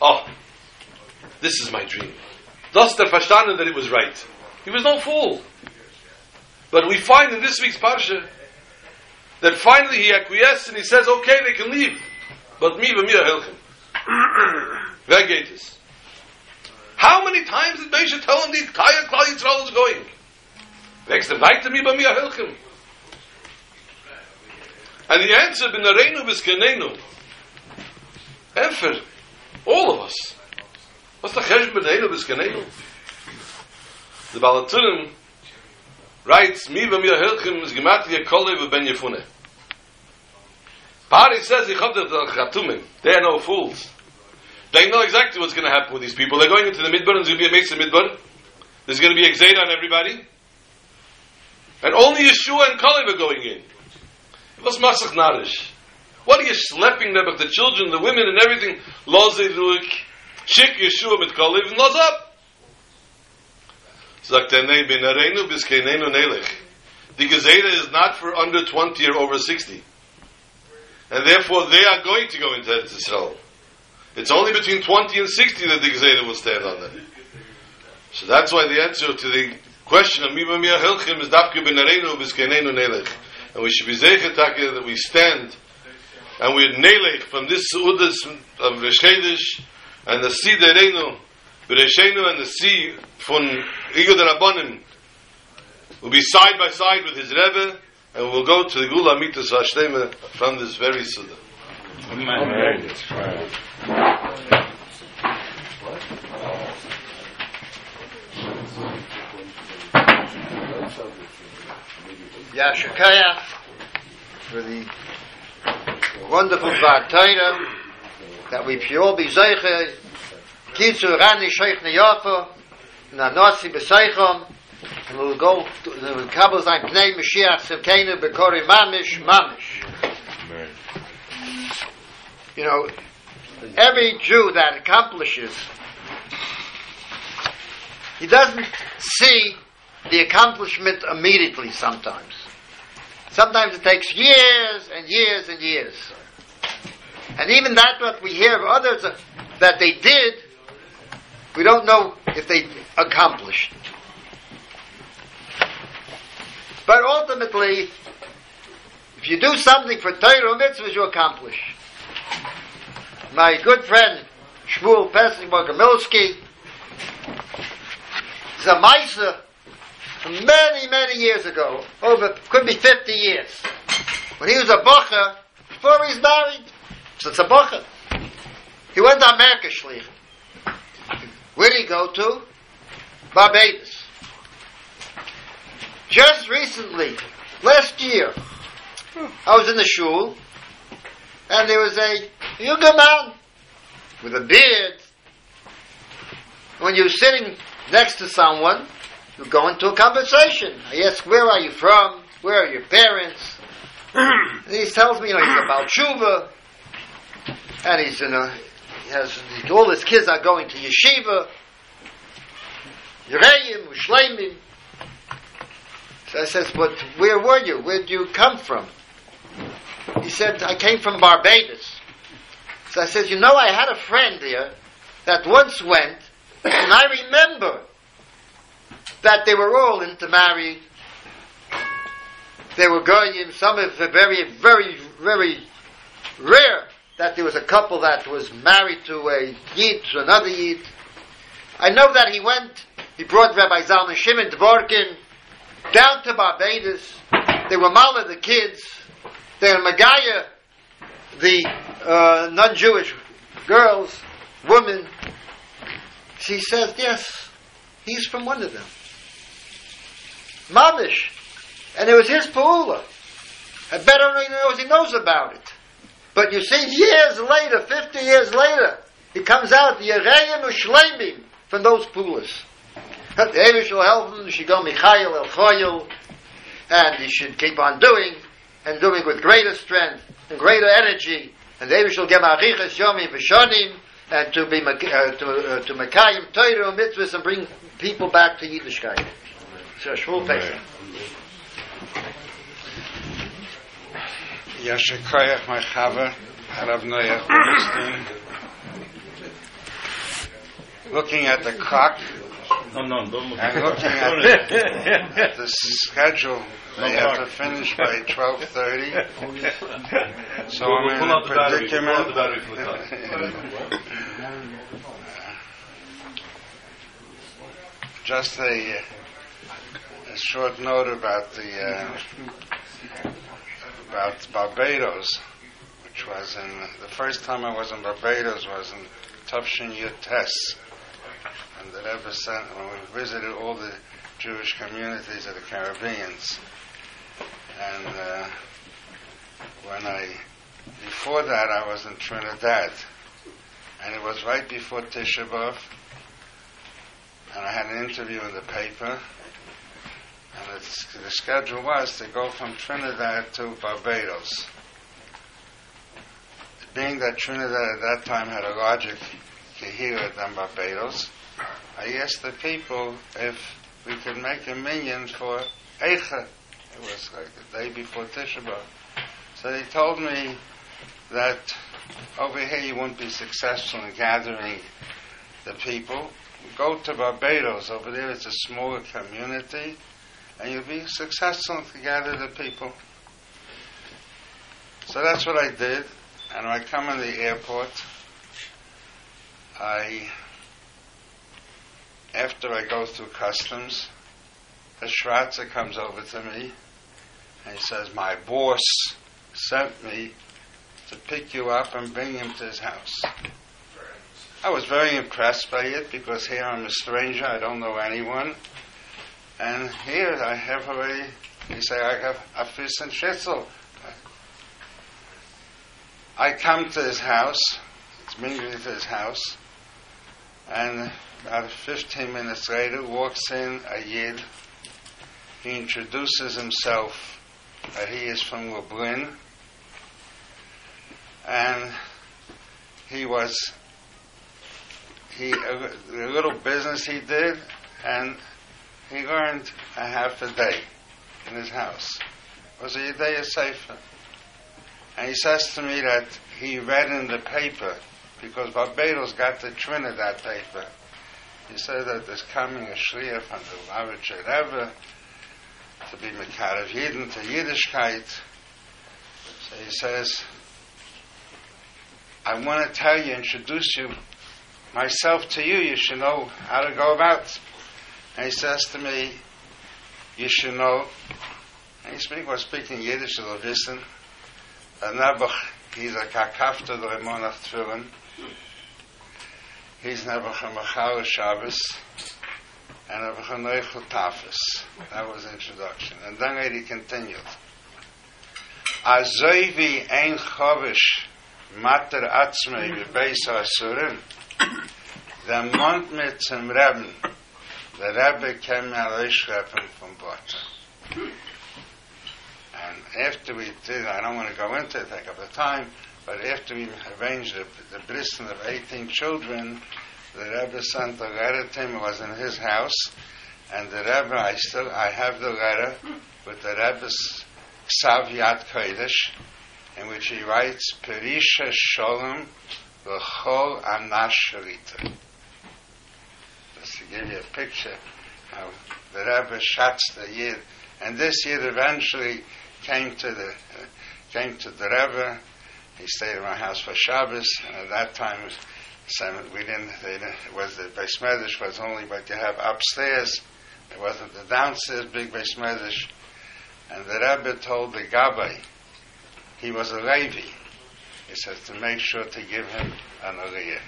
oh, this is my dream. Thus der verstanden that it was right. He was no fool. But we find in this week's Parsha that finally he acquiesced and he says, okay, they can leave. But me, v'mir helchem. Where gate is? How many times did Moshe tell him the entire Klal Yisrael is going? Next night to me, v'mir helchem. And the answer, b'nareinu b'skenenu. Enfer, all of us. What's the chesh b'nareinu b'skenenu? The Baal HaTurim writes, Mi v'mir helchem is gematria kolev v'ben yefune. Pari says, he chuffed the Chatumen. They are no fools. They know exactly what's going to happen with these people. They're going into the midbar and there's going to be a mix midbar. There's going to be exade on everybody. And only Yeshua and Kalev are going in. What's Masach Narish? What are you slapping them with the children, the women, and everything? Lozeduk, Shik Yeshua mit and Loz up. Sagt er, nei, bin areinu nelech. The Gezeda is not for under 20 or over 60. And therefore they are going to go into Israel. It's only between 20 and 60 that the Gezeda will stand on them. So that's why the answer to the question of Miba Mia Hilchim is Dafke ben Areinu bis keinenu nelech. And we should be zeichet that we stand and we're nelech from this Seudas of Reshedish and the Sid Areinu Bereshenu and the sea from Igud Rabbanim will be side by side with his Rebbe, and we'll go to the Gula Mitzvah Hashtema from this very Suda. Amen. Yashakaya for the wonderful Vartaira that we all be Zeiche Kitzu Rani Sheikh Neyafa Na Nasi Beseichom and we'll go to the Kabul Zayn Pnei Mashiach Sevkenu Bekori Mamish Mamish you know every Jew that accomplishes he doesn't see the accomplishment immediately sometimes. Sometimes it takes years and years and years. And even that what we hear of others that they did, we don't know if they accomplished. But ultimately, if you do something for Torah mitzvahs, you accomplish. My good friend Shmuel Pesach Milski is a miser many, many years ago, over, could be 50 years, when he was a bocher, before he's married, so it's a bocher. He went to America, Shlich. Where did he go to? Barbados. Just recently, last year, I was in the shul, and there was a younger man with a beard. When you're sitting next to someone, you go into a conversation. I ask, where are you from? Where are your parents? he tells me, you know, he's about tshuva, and he's in a, he has, all his kids are going to yeshiva, Yereim, Ushleimim. So I says, but where were you? Where did you come from? He said, I came from Barbados. So I said, you know, I had a friend here that once went, and I remember that they were all intermarried. They were going, in some of the very, very, very rare that there was a couple that was married to a Yid, to another Yid. I know that he went, he brought Rabbi Zalman Shimon Dvorkin down to Barbados. They were Mala, the kids. They were Magaya, the uh, non-Jewish girls, women. She says, yes, he's from one of them. Mamish. And it was his Pa'ula. I better knows he knows about it. But you see, years later, 50 years later, he comes out, Yereim Ushleimim, from those Pa'ulas. The help him, go Michael El Choyel, and he should keep on doing, and doing with greater strength and greater energy, and the Avish will give Arichas Yomim V'shonim, and to be uh, to, uh, to Mekayim Torah mitzvahs and bring people back to Yiddishkeit. So Shmuel Pesach. Yasher Koyach, my Chava, Harav Noach Bernstein. Looking at the clock No, no, don't look and looking at the, at the schedule, they have to finish by 12.30. So I'm in a out the battery. Pull out the predicament. battery for the. Just a, a short note about the uh, about Barbados, which was in the first time I was in Barbados was in Tufshin Yutes, and the Rebbe sent when we visited all the Jewish communities of the Caribbeans, and uh, when I before that I was in Trinidad, and it was right before Tisha B'av. And I had an interview in the paper, and the schedule was to go from Trinidad to Barbados. Being that Trinidad at that time had a larger Kehira than Barbados, I asked the people if we could make a million for Eicha. It was like the day before Tisha B'Av. So they told me that over here you won't be successful in gathering the people go to Barbados. Over there, it's a smaller community, and you'll be successful to gather the people. So that's what I did. And when I come in the airport, I, after I go through customs, a Schwarzer comes over to me and he says, My boss sent me to pick you up and bring him to his house. I was very impressed by it because here I'm a stranger, I don't know anyone. And here I have already, you say, I have a fish and schnitzel. I come to his house, it's mingling to his house, and about 15 minutes later walks in a Yid. He introduces himself that he is from Lublin, and he was he a, a little business he did, and he earned a half a day in his house. It was a Yedea Sefer. And he says to me that he read in the paper, because Barbados got the Trinidad paper. He said that there's coming a shliach from the Lubavitcher Rebbe to be Mekarev Yidden to Yiddishkeit. So he says, I want to tell you, introduce you myself to you, you should know how to go about. And he says to me, you should know, and he speak, was speaking Yiddish, so listen, that Nebuch, he's a kakafta the Remonach Tfilin, he's Nebuch a Machal Shabbos, and Nebuch a Neuchel Tafis. That was the introduction. And then he continued, Azoivi ein chovish mater atzmei bebeis asurim, der Mond mit zum. Der Rebbe came mir rausschleppen from Boston. And after we did, I don't want to go into it, take up the time, but after we arranged the, the bristing of 18 children, the Rebbe sent a letter to him, it was in his house, and the Rebbe, I still, I have the letter with the Rebbe's Ksav Yad Kodesh, in which he writes, Perisha Sholem L'chol Anash Sharita. Give you a picture how the Rebbe shuts the Yid. And this Yid eventually came to the uh, came to the Rebbe. He stayed in my house for Shabbos, and at that time we didn't. They didn't was the Beis Medrash was only what you have upstairs. It wasn't the downstairs big Beis Medrash. And the Rebbe told the Gabbai, he was a Levi. He says to make sure to give him an aliyah.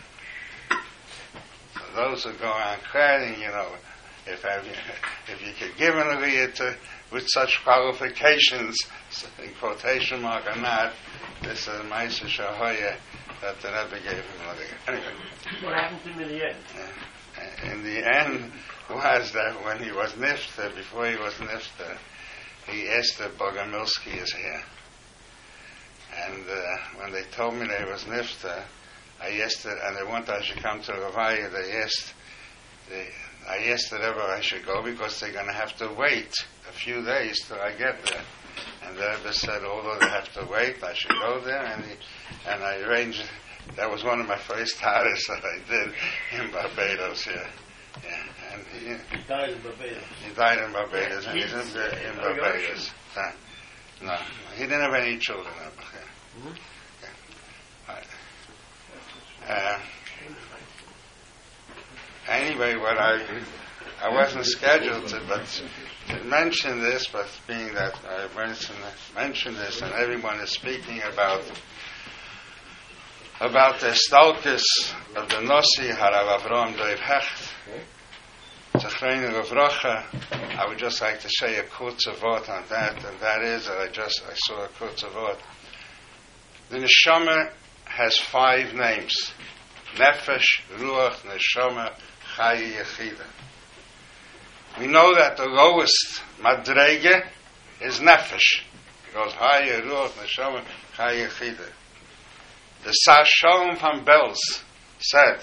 Those who go around crying, you know, if have you, if you could give an aliyah to with such qualifications, in quotation mark or not, this is Maisa Shahoya that the Rebbe gave him an aliyah. Anyway, What happened to him in the end? uh, in the end was that when he was nifta, before he was nifta, he asked that Bogomilsky is here. And uh, when they told me there was nifta, I asked and they wanted I should come to Ravaya, they asked they, I asked the Rebbe I should go because they're going to have to wait a few days till I get there. And the Rebbe said, although they have to wait, I should go there. And, he, and I arranged, that was one of my first hires that I did in Barbados, yeah. yeah. And he, He died in Barbados. he died in Barbados, and he's in, in Barbados. No, he didn't have any children. yeah. Hmm? Uh, anyway, what I I wasn't scheduled to, but to mention this, but being that I mentioned this, and everyone is speaking about about the stalkus of the Nossi Harav Avram Dov Hecht. I would just like to say a word on that, and that is that I just I saw a word. The neshama has five names: nefesh, ruach, neshama, chayi, yechida. We know that the lowest madrege is nefesh. It goes ruach, neshama, chayi, yechida. The Sashalom from Belz said,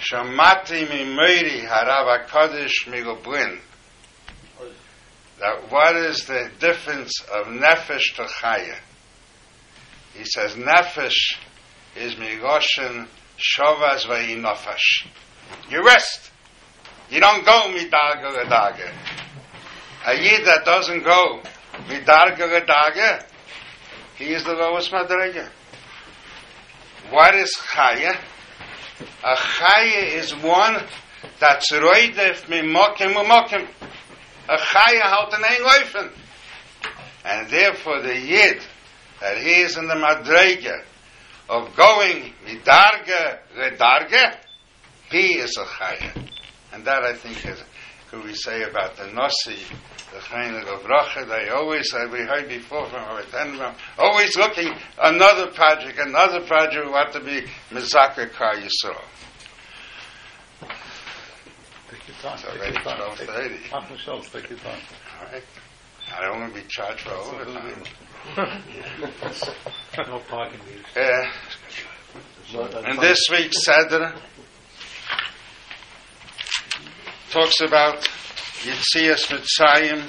Shamati mi meiri harav HaKadosh migoblin. That what is the difference of nefesh to chaya? He says nefesh is migoshen shovas vayinofash. You rest. You don't go midarga ledaga. A yid that doesn't go midarga ledaga, he is the lowest madrega. What is chaya? A chaya is one that's roidef mimokim umokim. A chaya halt an ein leifen. And therefore the yid, that he is in the madrega of going midarga redarga, he is a chaya. And that I think is, could we say about the Nasi, the Chayna of Racha, they always, as we heard before from our Tenram, always looking another project, another project, what to be Mizaka Kar Yisrael. Take your time. It's Take already your time. twelve Take- thirty. Knock yourself. Take your time. All right. I don't want to be charged for overtime. No parking meters. Uh, and this week's Seder talks about Yitzias Mitzrayim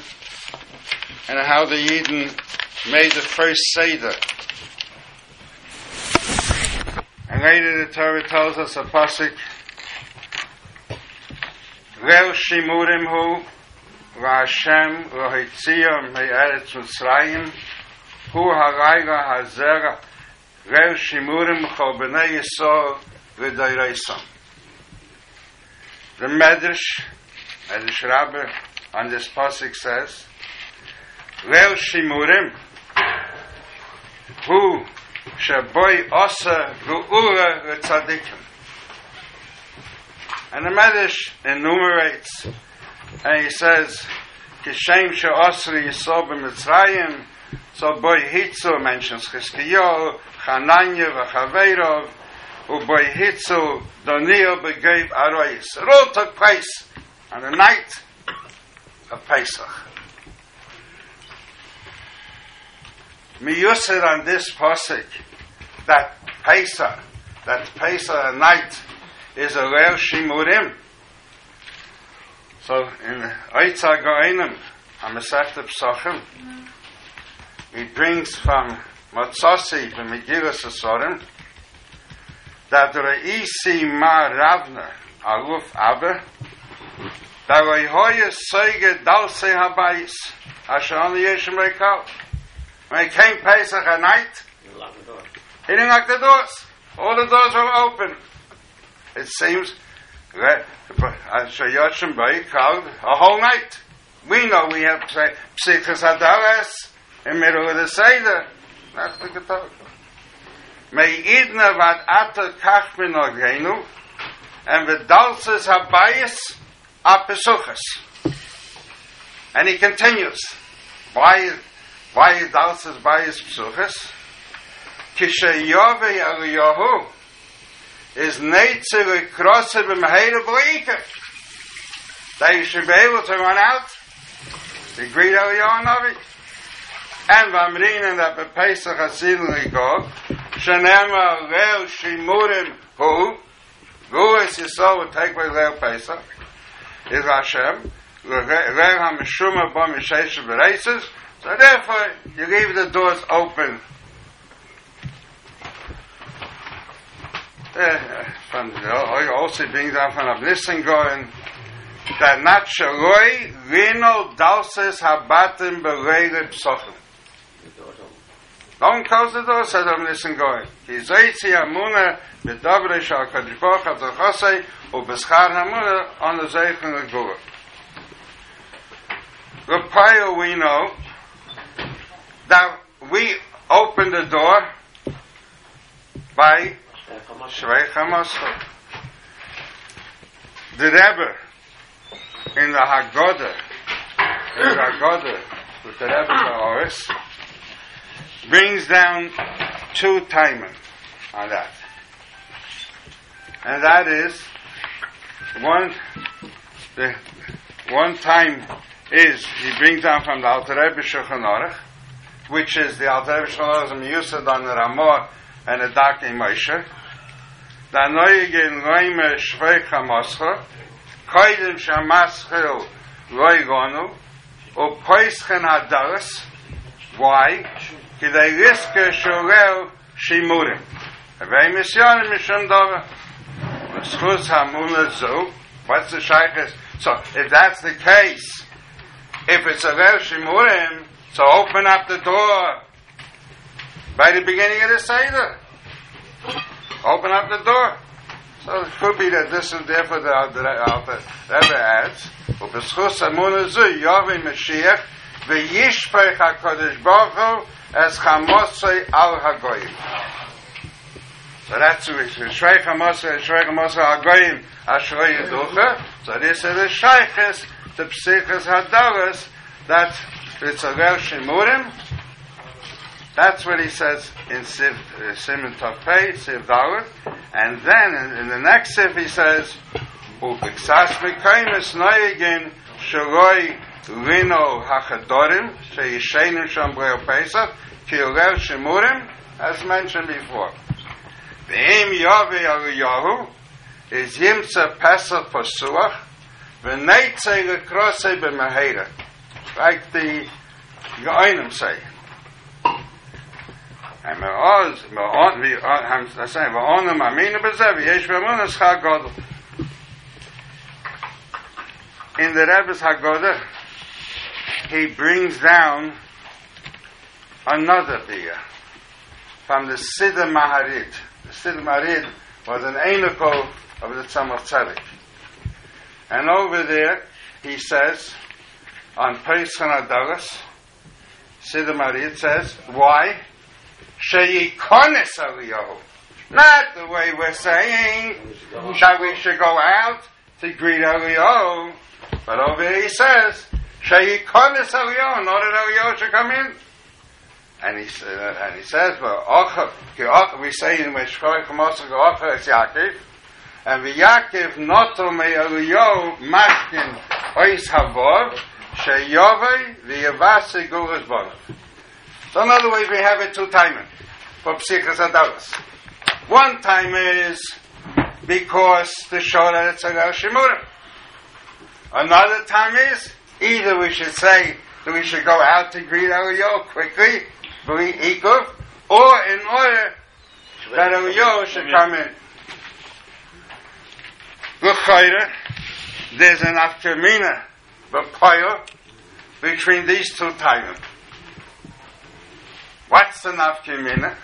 and how the Yidden made the first Seder. And later the Torah tells us a pasuk, Rel Shimurim Hu, Vashem Rohitziyah Me'eretz Mitzrayim, B'nei Yisrael V'dayreisam. The Medrash, Medrash on this pasuk says, Rel Shimurim, Hu Shaboy Osa Ru'ura V'tzadikim. And the Medrash enumerates, and he says, Kishem She'osri Yisrael B'Mitzrayim, so Hitzu mentions Chizkiyahu, Chananya v'Chaveirov, uboy Hitzu Donio begev Arois. It all took place on the night of Pesach. Miyusir on this pasuk that Pesach, that Pesach night is a real Shimurim. So in Eitza Goenim, on Masechta Psachim, he brings from Matzasi from Sasorim that Reisi Ma Ravna Aluf Abba that Rehoya Seige Dalse Habayis Asher only Yeshem Rekal when it came Pesach at night he didn't lock the doors. All the doors were open. It seems that Asher Yeshem Rekal a whole night. We know we have Psichas Adaras the middle of the Seder. That's the Ketov. May idna vad ata kach minogenu, and he continues. Why, why bayis pesuchas? Kishe yove Eliyahu is neitzer krosser b'mehera b'leikef. That you should be able to run out greet Eliyahu Navi. And v'amrinen that b'pesach asin ligov, shenema leo shimurim hu, Ruas Yisrael will take away Leil Pesach. Is Hashem. Leil HaMeshuma Bo Mishesha Bereses. So therefore, you leave the doors open. Eh, eh, from the, also brings down from Abnissen going that not shaloi rino dalses habatim bereile psochim. One close the door. Ki zeitzi amuna shal ubeschar hamuna on the. The we know that we open the door by Shrei Chamascha. The Rebbe in the Haggadah, in the Haggadah, with the Rebbe Oris, brings down two timing on that. And that is one the one time is he brings down from the Alter Rebbe Shulchan Aruch, which is the Alter Rebbe Shulchan Aruch Miyusad on the Ramah and the Darkei Moshe. Da neugin Reime Shvei Chamascha, koidem Shamaschil Roi Gonu, u Poischen Hadaras, why? Kidei Riske Shorel Shimurim. Avei Misyonim Mishum Dova. Schus Hamuna Zu, what's the Shaykhis? So, if that's the case, if it's a Rel Shimurim, so open up the door by the beginning of the Seder. Open up the door. So it could be that this is therefore the Alter Rebbe adds, "U'b'schus amuna zu Yahweh Mashiach v'yishpech Hakadosh Baruch Hu as chamosei al hagoyim." So that's what Shrei chamosei Shrei chamosei hagoyim ashrei yeducha. So this is the shayches the psichas hadalas that it's a real shemurim. That's what he says in Siv, uh, Simon Tafei, Siv Dalet. And then in, in the next Siv he says, U'biksas mekaimis noyegin shaloi rino hachadorim sheyishenu sham breo Pesach ki urel shemurim, as mentioned before. V'im yovi Yahu is yimtza Pesach pasuach v'neitzei lekrosei b'mehera. Like the Yoinim say. And מאז, I'm saying, ואונו מאמינו בזה, ויש באמונה שכר גודל. In the Rebbe's Haggadah, he brings down another beer from the Siddur Maharid. The Siddur Maharid was an Einoko of the Tzemach Tzedek. And over there, he says, on Pesach Adagas, Siddur Maharid says, why? Sheyikonis Eliyahu. Not the way we're saying, shall we should go out to greet Eliyahu. But over here he says, Sheyikonis Eliyahu, not that Eliyahu should come in. And he, uh, and he says, well, we say in Meshkoi Chamosa Ocha is Yaakov, and the Yaakov noto me Eliyahu mashkin ois havor, sheyovei v'yavasi gulas bonav. So in other words, we have it two timing for Psichas Adalas. One time is because the Shora it's a Shimurim. Another time is either we should say that we should go out to greet Eliyahu quickly, or in order that Eliyahu should come in. There's an aftermina, b'poyo, between these two timing. What's the nafkimina?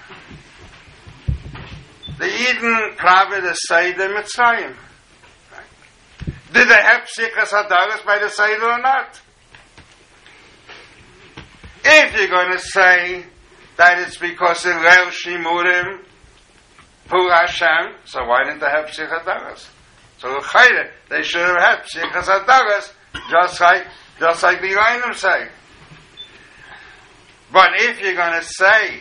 The Eden Krave the Seder Mitzrayim. Did they have Psichas Hadagas by the Seder or not? If you're going to say that it's because of Rel Shimurim, Hu Hashem, so why didn't they have Psichas Hadagas? So they should have had Psichas Hadagas, just like, just like the Yoinim say. But if you're going to say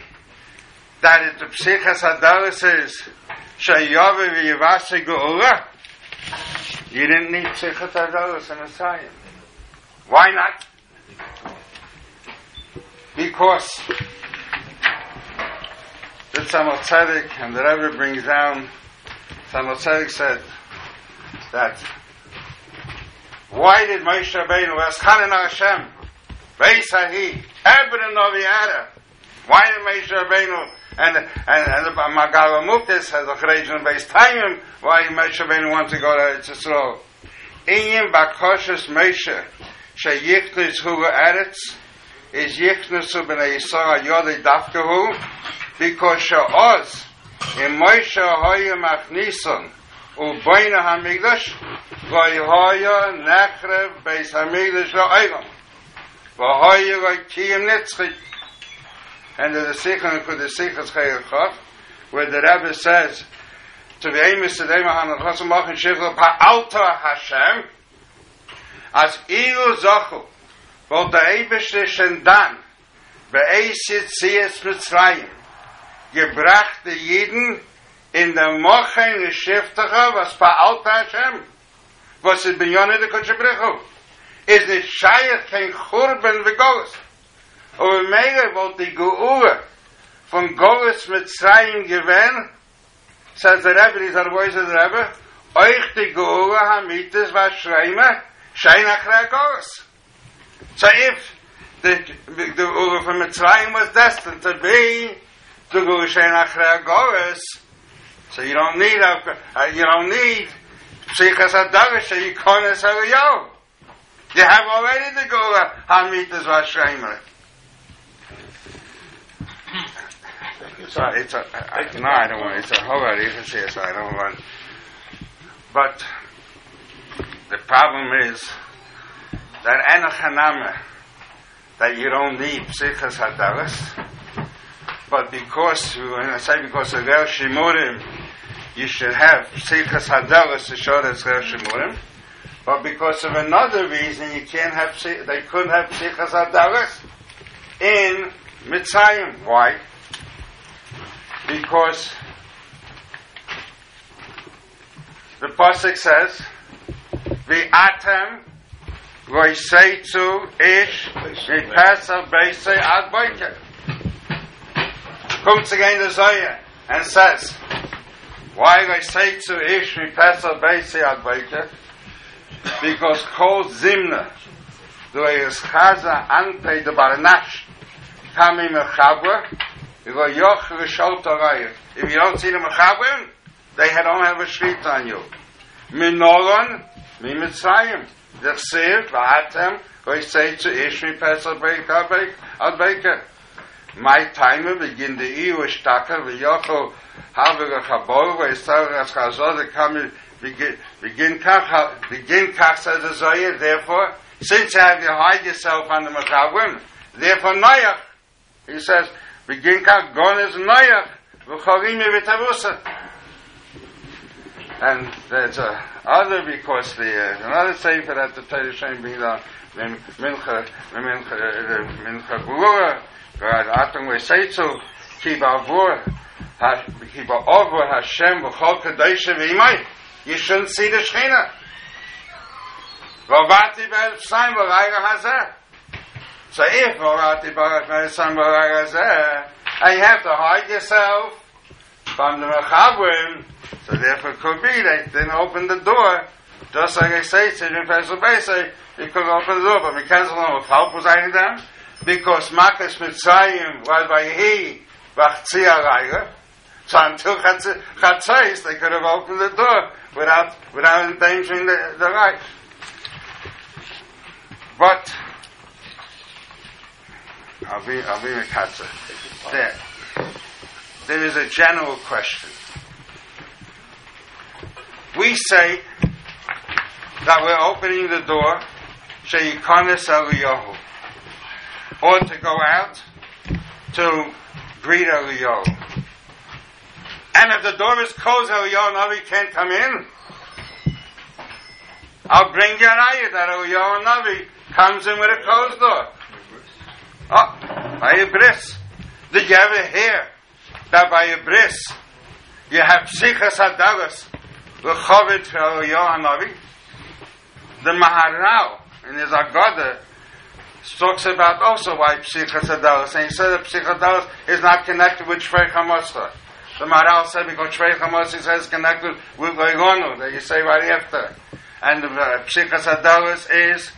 that it, the Psichas Hadalas is Shayove v'Yivase Geula, you didn't need Psichas Hadalas in Messiah. Why not? Because the Tzemach Tzedek and the Rebbe brings down Samuel Tzedek said that why did Moshe Rabbeinu ask Hanan Hashem, Beisahi, Eben Noviada? Why did Moshe Rabbeinu and and and Magal Muktis has a region based time why Moshe Rabbeinu wants to go to Yisrael? Inyim Bakoshes Moshe sheyichnis hu eretz is yichnis hu b'nei Yisrael yodei dafkahu because she'oz in Moshe hoya machnison hamigdash v'hoya nechrev beis hamigdash la'olam v'hoya v'kiyim nitzchit and the second could the second say it where the rabbi says to be aim is today man a lot to make a pa alter hashem. As Ilu zachu von der ebischen dan be is it mit zwei gebrachte jeden in der machen geschäftige was pa alter hashem. Was it bin yonede kotsh brekhov is nit shayer kein khurben vegos Aber mega wollte die Geure von Goles mit Zerayim gewähnen, sagt der Rebbe, dieser Weise der Rebbe, euch die Geure hamites was schreime, schein achre Goles. So if the, Geure von Mitzrayim was destined to be the Geure schein achre Goles, so you don't need a, you don't need Psichas Adavish, so you can't say, yo, you have already the Geure hamites was schreime. It's a, it's no, I don't want, it's a horror, so I don't want. But the problem is that enochaname, that you don't need psichas hadaras, but because, when I say because of Ger Shimurim, you should have psichas hadaras to show that Ger Shimurim, but because of another reason, you can't have, they couldn't have psichas hadaras in Mitzrayim. Why? Because the pasuk says, "V'atem v'yseitzu ish v'pesa beisei ad boike." Comes again the Zoya and says, "Why v'yseitzu ish v'pesa beisei ad boike?" Because kol zimna, do is chaza ante de barnash, kami mechabra, über Joch und Schalterei. If you don't see them haben, they only have a shrit on you. Minoron, mi Mitzrayim, der Seer, vahatem, wo ich sehe zu isch, mi Pesach, beik, beik, ad beike. My time begin the EU stacker we yocho have a khabor we star as khazod kamil begin kach begin kach sa the zoyer therefore since have you hide yourself under the khabun therefore noyach he says and there's a other because the uh, another sefer that the Torah Shem being the min- mincha mincha uh, mincha gura God atung v'seitzu ki ba'avur ha- ki ba'avur Hashem v'chol you shouldn't see the Shechina v'avati b'elfsayim v'rayga hazeh so if and you have to hide yourself from the Mechabrim so therefore it could be they didn't open the door. Just like I say to the Professor Beisay he could open the door but we can't know if help was hiding them because Makas Mitzrayim was by he Vachtzia Raiga so until Chatzais they could have opened the door without without endangering the, the life but I'll be I'll be a Katza there there is a general question we say that we're opening the door Sheyikonis Eliyahu or to go out to greet Eliyahu. And if the door is closed, Eliyahu Navi can't come in. I'll bring ayah that Eliyahu Navi comes in with a closed door. Oh, by a bris. Did you ever hear that by a bris you have Psichas Adagas L'chovit for Eliyahu Navi? The Maharal in his Agada talks about also why Psichas Adagas, and he said that Psichas Adagas is not connected with Shvei Chamotzah. The Maral said, because Shrei Chamosi says connected with Goigonu, that you say right after. And the uh, Psichas Adalas is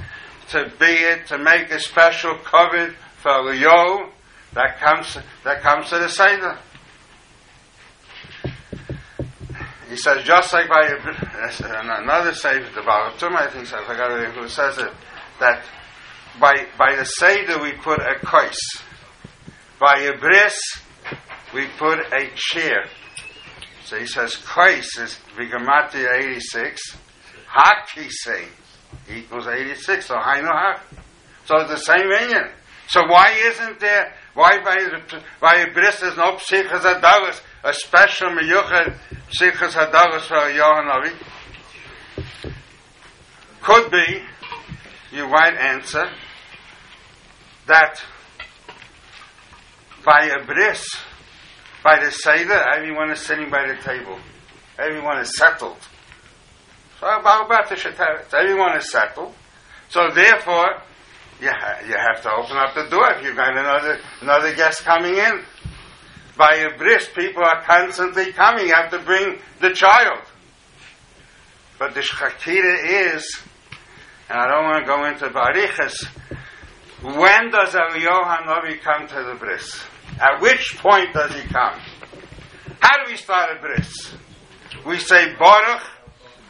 to be it, to make a special covet for Yo that comes, that comes to the Seder. He says, just like by another Seder, the Baal HaTurim, I think, I forgot who says it, that by, by the Seder we put a kois. By a bris, we put a chair. So he says, kois is Vigamati 86, Hakise equals 86, so Hainu Hak. So it's the same union. So why isn't there, why by, by a bris there's no Psichas Adagas, a special Meyuchad Psichas Adagas for Yohanavi? Could be, you might answer, that by a bris, by the Seder, everyone is sitting by the table. Everyone is settled. So about the Sheteret? Everyone is settled. So therefore, you, ha- you have to open up the door if you've got another, another guest coming in. By a bris, people are constantly coming. You have to bring the child. But the Shchakira is, and I don't want to go into Barichas, when does Eliyahu Hanavi come to the bris? At which point does he come? How do we start a bris? We say Baruch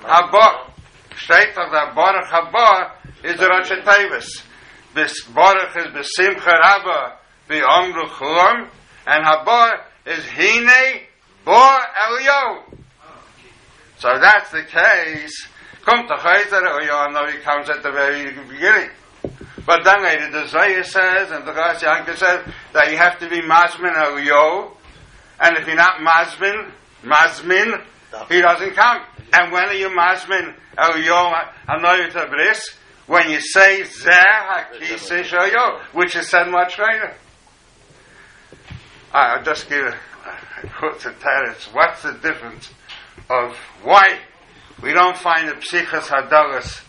Haba. State of the Baruch Haba is the Rosh. Baruch is Besimcha Rabba Amru Chulam, and Haba is Hine Bo Eliyahu. So that's the case. Come to Chayzer, Hanavi comes at the very beginning. But then later the Zohar says, and the Ras Yanka says, that you have to be Mazmin Eliyahu, and if you're not Mazmin, Mazmin, he doesn't come. And when are you Eliyahu Hanavi to Bris? When you say Zeh which is said much later. Ah, I'll just give a, a quote to Teretz. What's the difference of why we don't find the Psichas Hadalas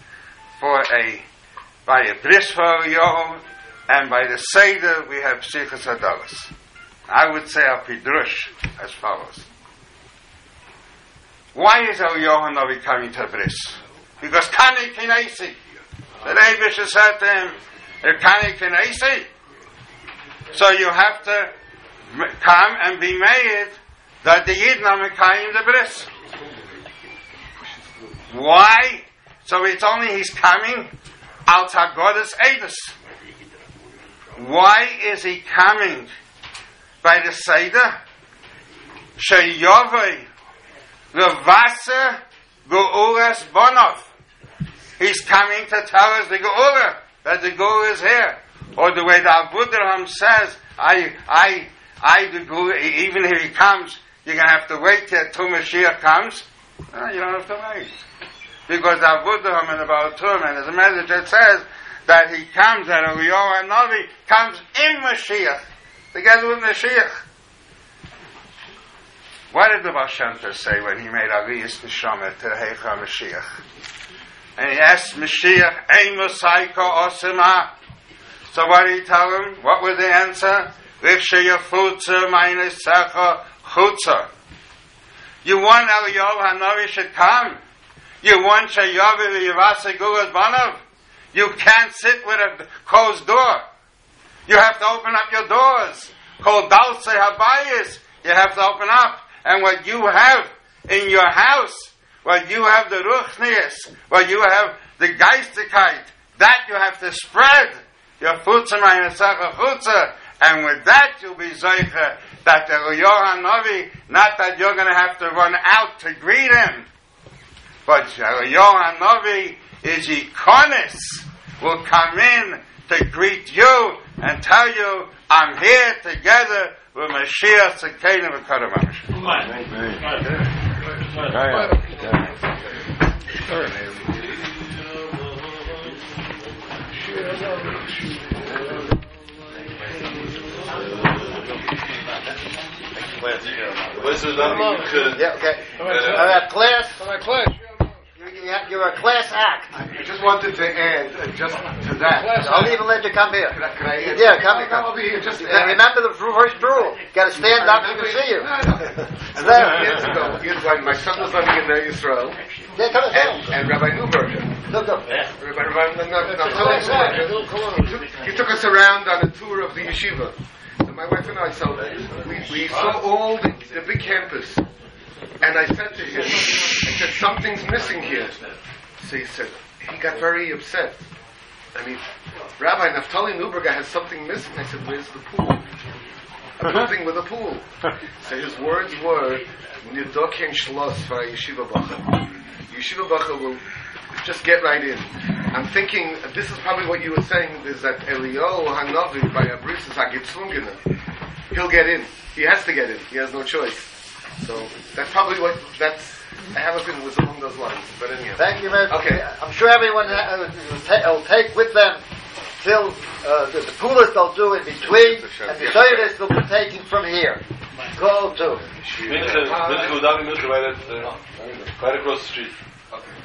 for a by a bris for Eliyahu, and by the Seder we have Psichas Hadalas. I would say al Pidrush as follows. Why is Eliyahu Navi coming to bris? Because Kani Kinesi. The Rebbe said to him. So you have to come and be made that the Yidden are Mekayim the bris. Why? So it's only he's coming out of Hagodas Edus. Why is he coming by the Seder? Sheyovei Levasa Geulas Bonov. He's coming to tell us the Geula, that the Geula is here. Or the way the Abudraham says, I, I, I, the Geula, even if he comes, you're going to have to wait till Mashiach comes. No, you don't have to wait. Because the Abudraham and the Baal HaTurim and a message that says that he comes, that Eliyahu Navi comes in Mashiach, together with Mashiach. What did the Shem say when he made Aliyas Neshama to Heicha Mashiach? And he asked Mashiach, Ein Mosaika Osima. So what did he tell him? What was the answer? You want Eliyahu Hanavi should come. You want Shayavi Yivasa Gugas Banav. You can't sit with a closed door. You have to open up your doors. Called Dalse Habayis. You have to open up. And what you have in your house, what you have the Ruchnias, what you have the Geistigkeit, that you have to spread. Your Futza Mayasacha Futza. And with that you'll be Zeicha that the Yohan Navi, not that you're going to have to run out to greet him. But Yohan Navi is Ikonis, will come in to greet you and tell you, I'm here together with Mashiach Tzekenu V'Kadomash. Where's the number? Yeah, okay. All right, class. You're, you're a class act. I just wanted to add uh, just to that. I'll even let you come here. Could I, could I Yeah, come here, No, come. I'll be here. Just And remember the first rule. Got to stand up when you see you. No, no. And then years ago, years ago, my son was living in Israel, Yeah, come and, and Rabbi Neuberger, Look up. Rabbi, Rabbi, no, no, no, he took- he took us around on a tour of the yeshiva. And my wife and I, so we, we saw all the, the big campus. And I said to him, I said, something's missing here. So he said, he got very upset. I mean, Rabbi Naftali Neuberger has something missing. I said, where's the pool? A building with a pool. So his words were, Nidoken Shlos for Yeshiva Bacha. Yeshiva Bacha will just get right in. I'm thinking, this is probably what you were saying, is that Elio Hanavi by Abrisis Hagitzungina. He'll get in. He has to get in. He has no choice. So that's probably what that's. I have a feeling was along those lines. But anyway. thank you very much. Okay, I'm sure everyone uh, will, take with them till uh, the, the coolest they'll do in between, and the shaydes will be taking from here. Go to. Right across the street. Okay.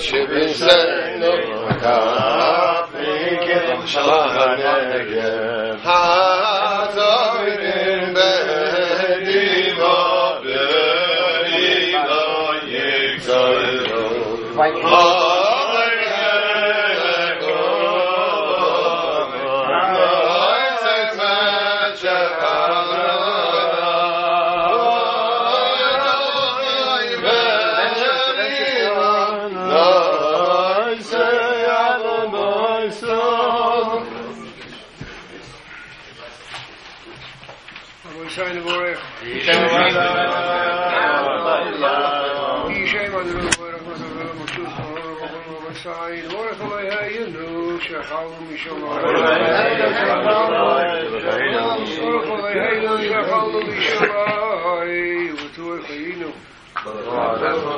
Şebinse אַ פריגע פון שלאנה געז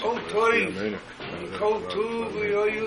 Cold toy, cold tube, we are you.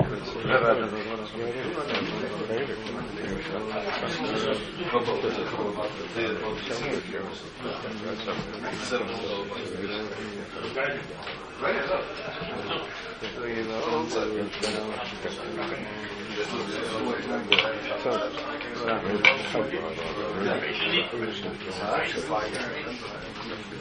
Right.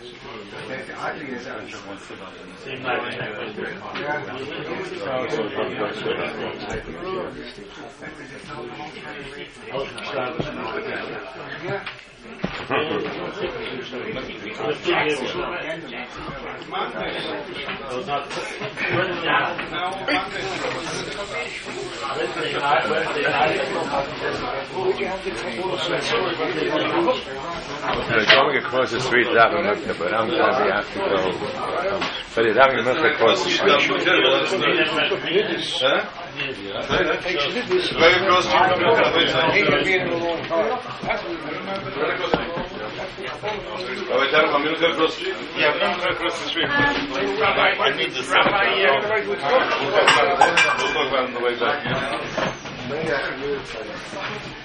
They're going across the street, that but I'm going to asked to go. But it's having across the street. Very from the Oh, wait, I'm going to go across the street. Yeah, I'm going across the street. I need to sit. We'll talk about it on the way back. yeah.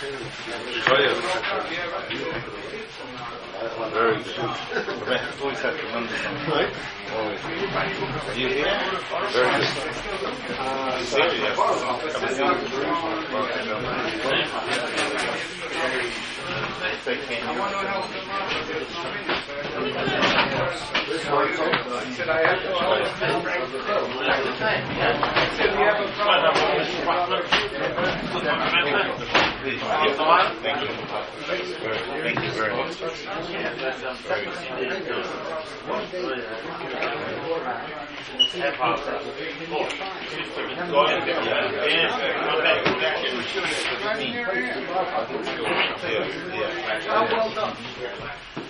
that's what they give you. Yes, everything together. Street, it's problem. Very. Always have to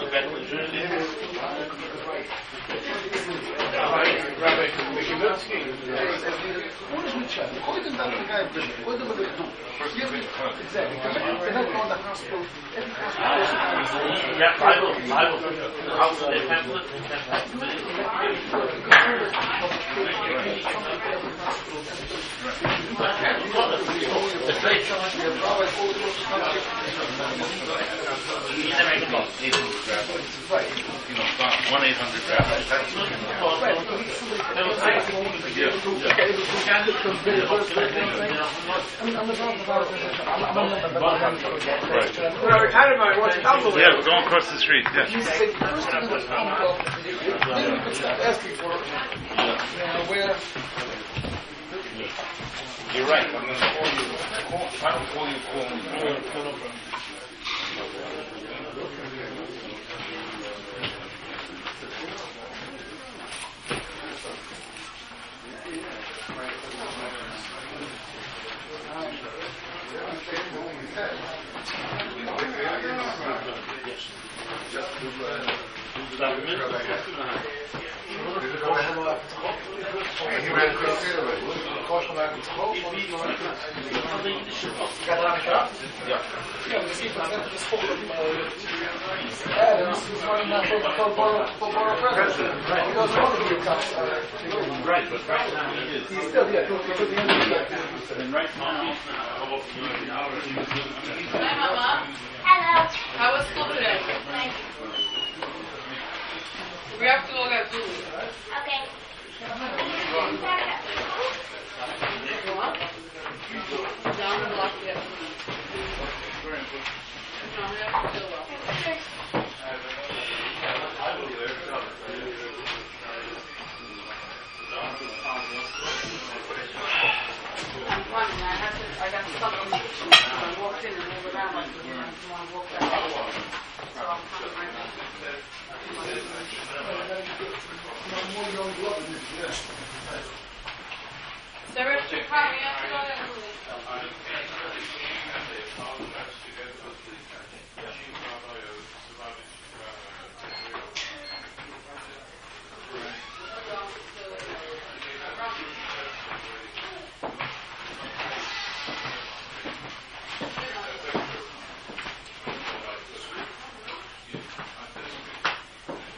Always. You hear? Very good. Serious. Thank you very much. Yeah, I will. I will. I'll say pamphlet one eight hundred. Yeah, we're going across the street. Yeah. You're right. I'm going to call you. Call, you, call me. Right, but right now he is. Hello. How was school today? We have to go get food. Okay. Down the block, we have food. No, we have to running. I to, I got stuck the kitchen. I walked in and moved around like this. I want to walk back out. So I'm coming Sarah, you probably have to go there.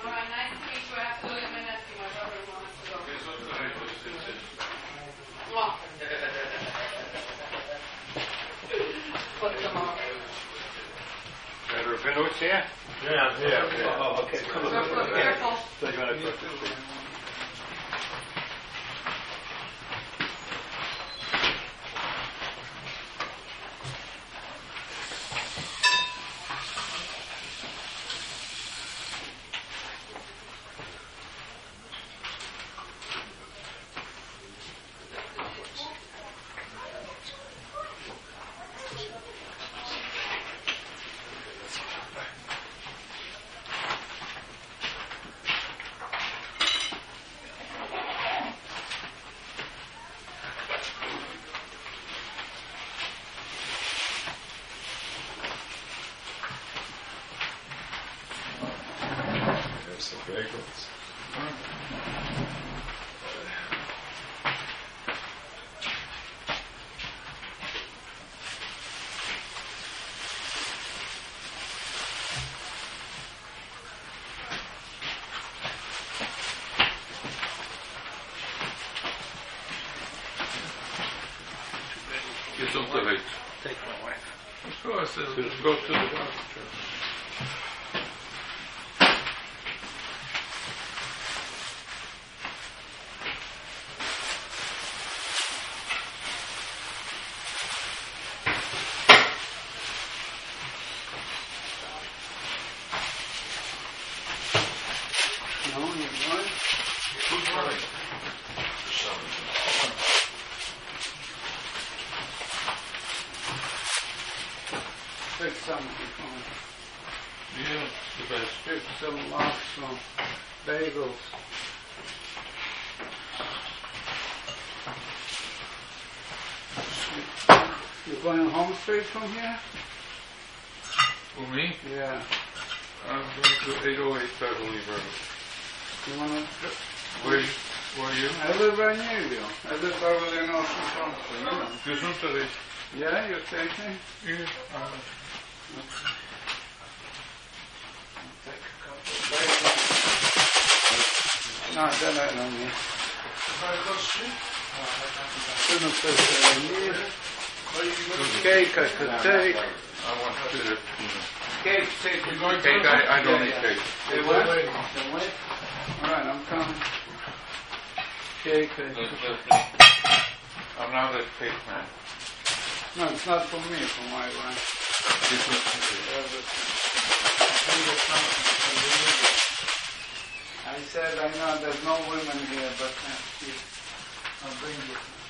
All right, nice to meet you. I have to go get my nephew. My brother wants to go. Well. Put them on. Rabinowitz here? Yeah, I'm. Oh, okay. Come. Careful, careful. So you want to put this in? There's some bagels. Get on the. Take my wife. Of course, go to the doctor. No, you're going? Take some from Yeah, the best. Take some lox from bagels. You're going home from here? For me, Yeah. I'm going to 808 Beverly Road. You wanna? Where, where are you? I live right near you. I live over there in Ocean Country, you know. Gesundheit. Yeah, you're taking? Yeah, uh, Take a couple of bagels. No, then I don't need. Shouldn't put it in here. Cake I could take. Want to do it. Cake. Cake, I, I don't need cake. They what? All right, I'm coming. Cake. I'm not a cake man. No, it's not for me, for my wife. I said, I know there's no women here, but uh, I'll bring you.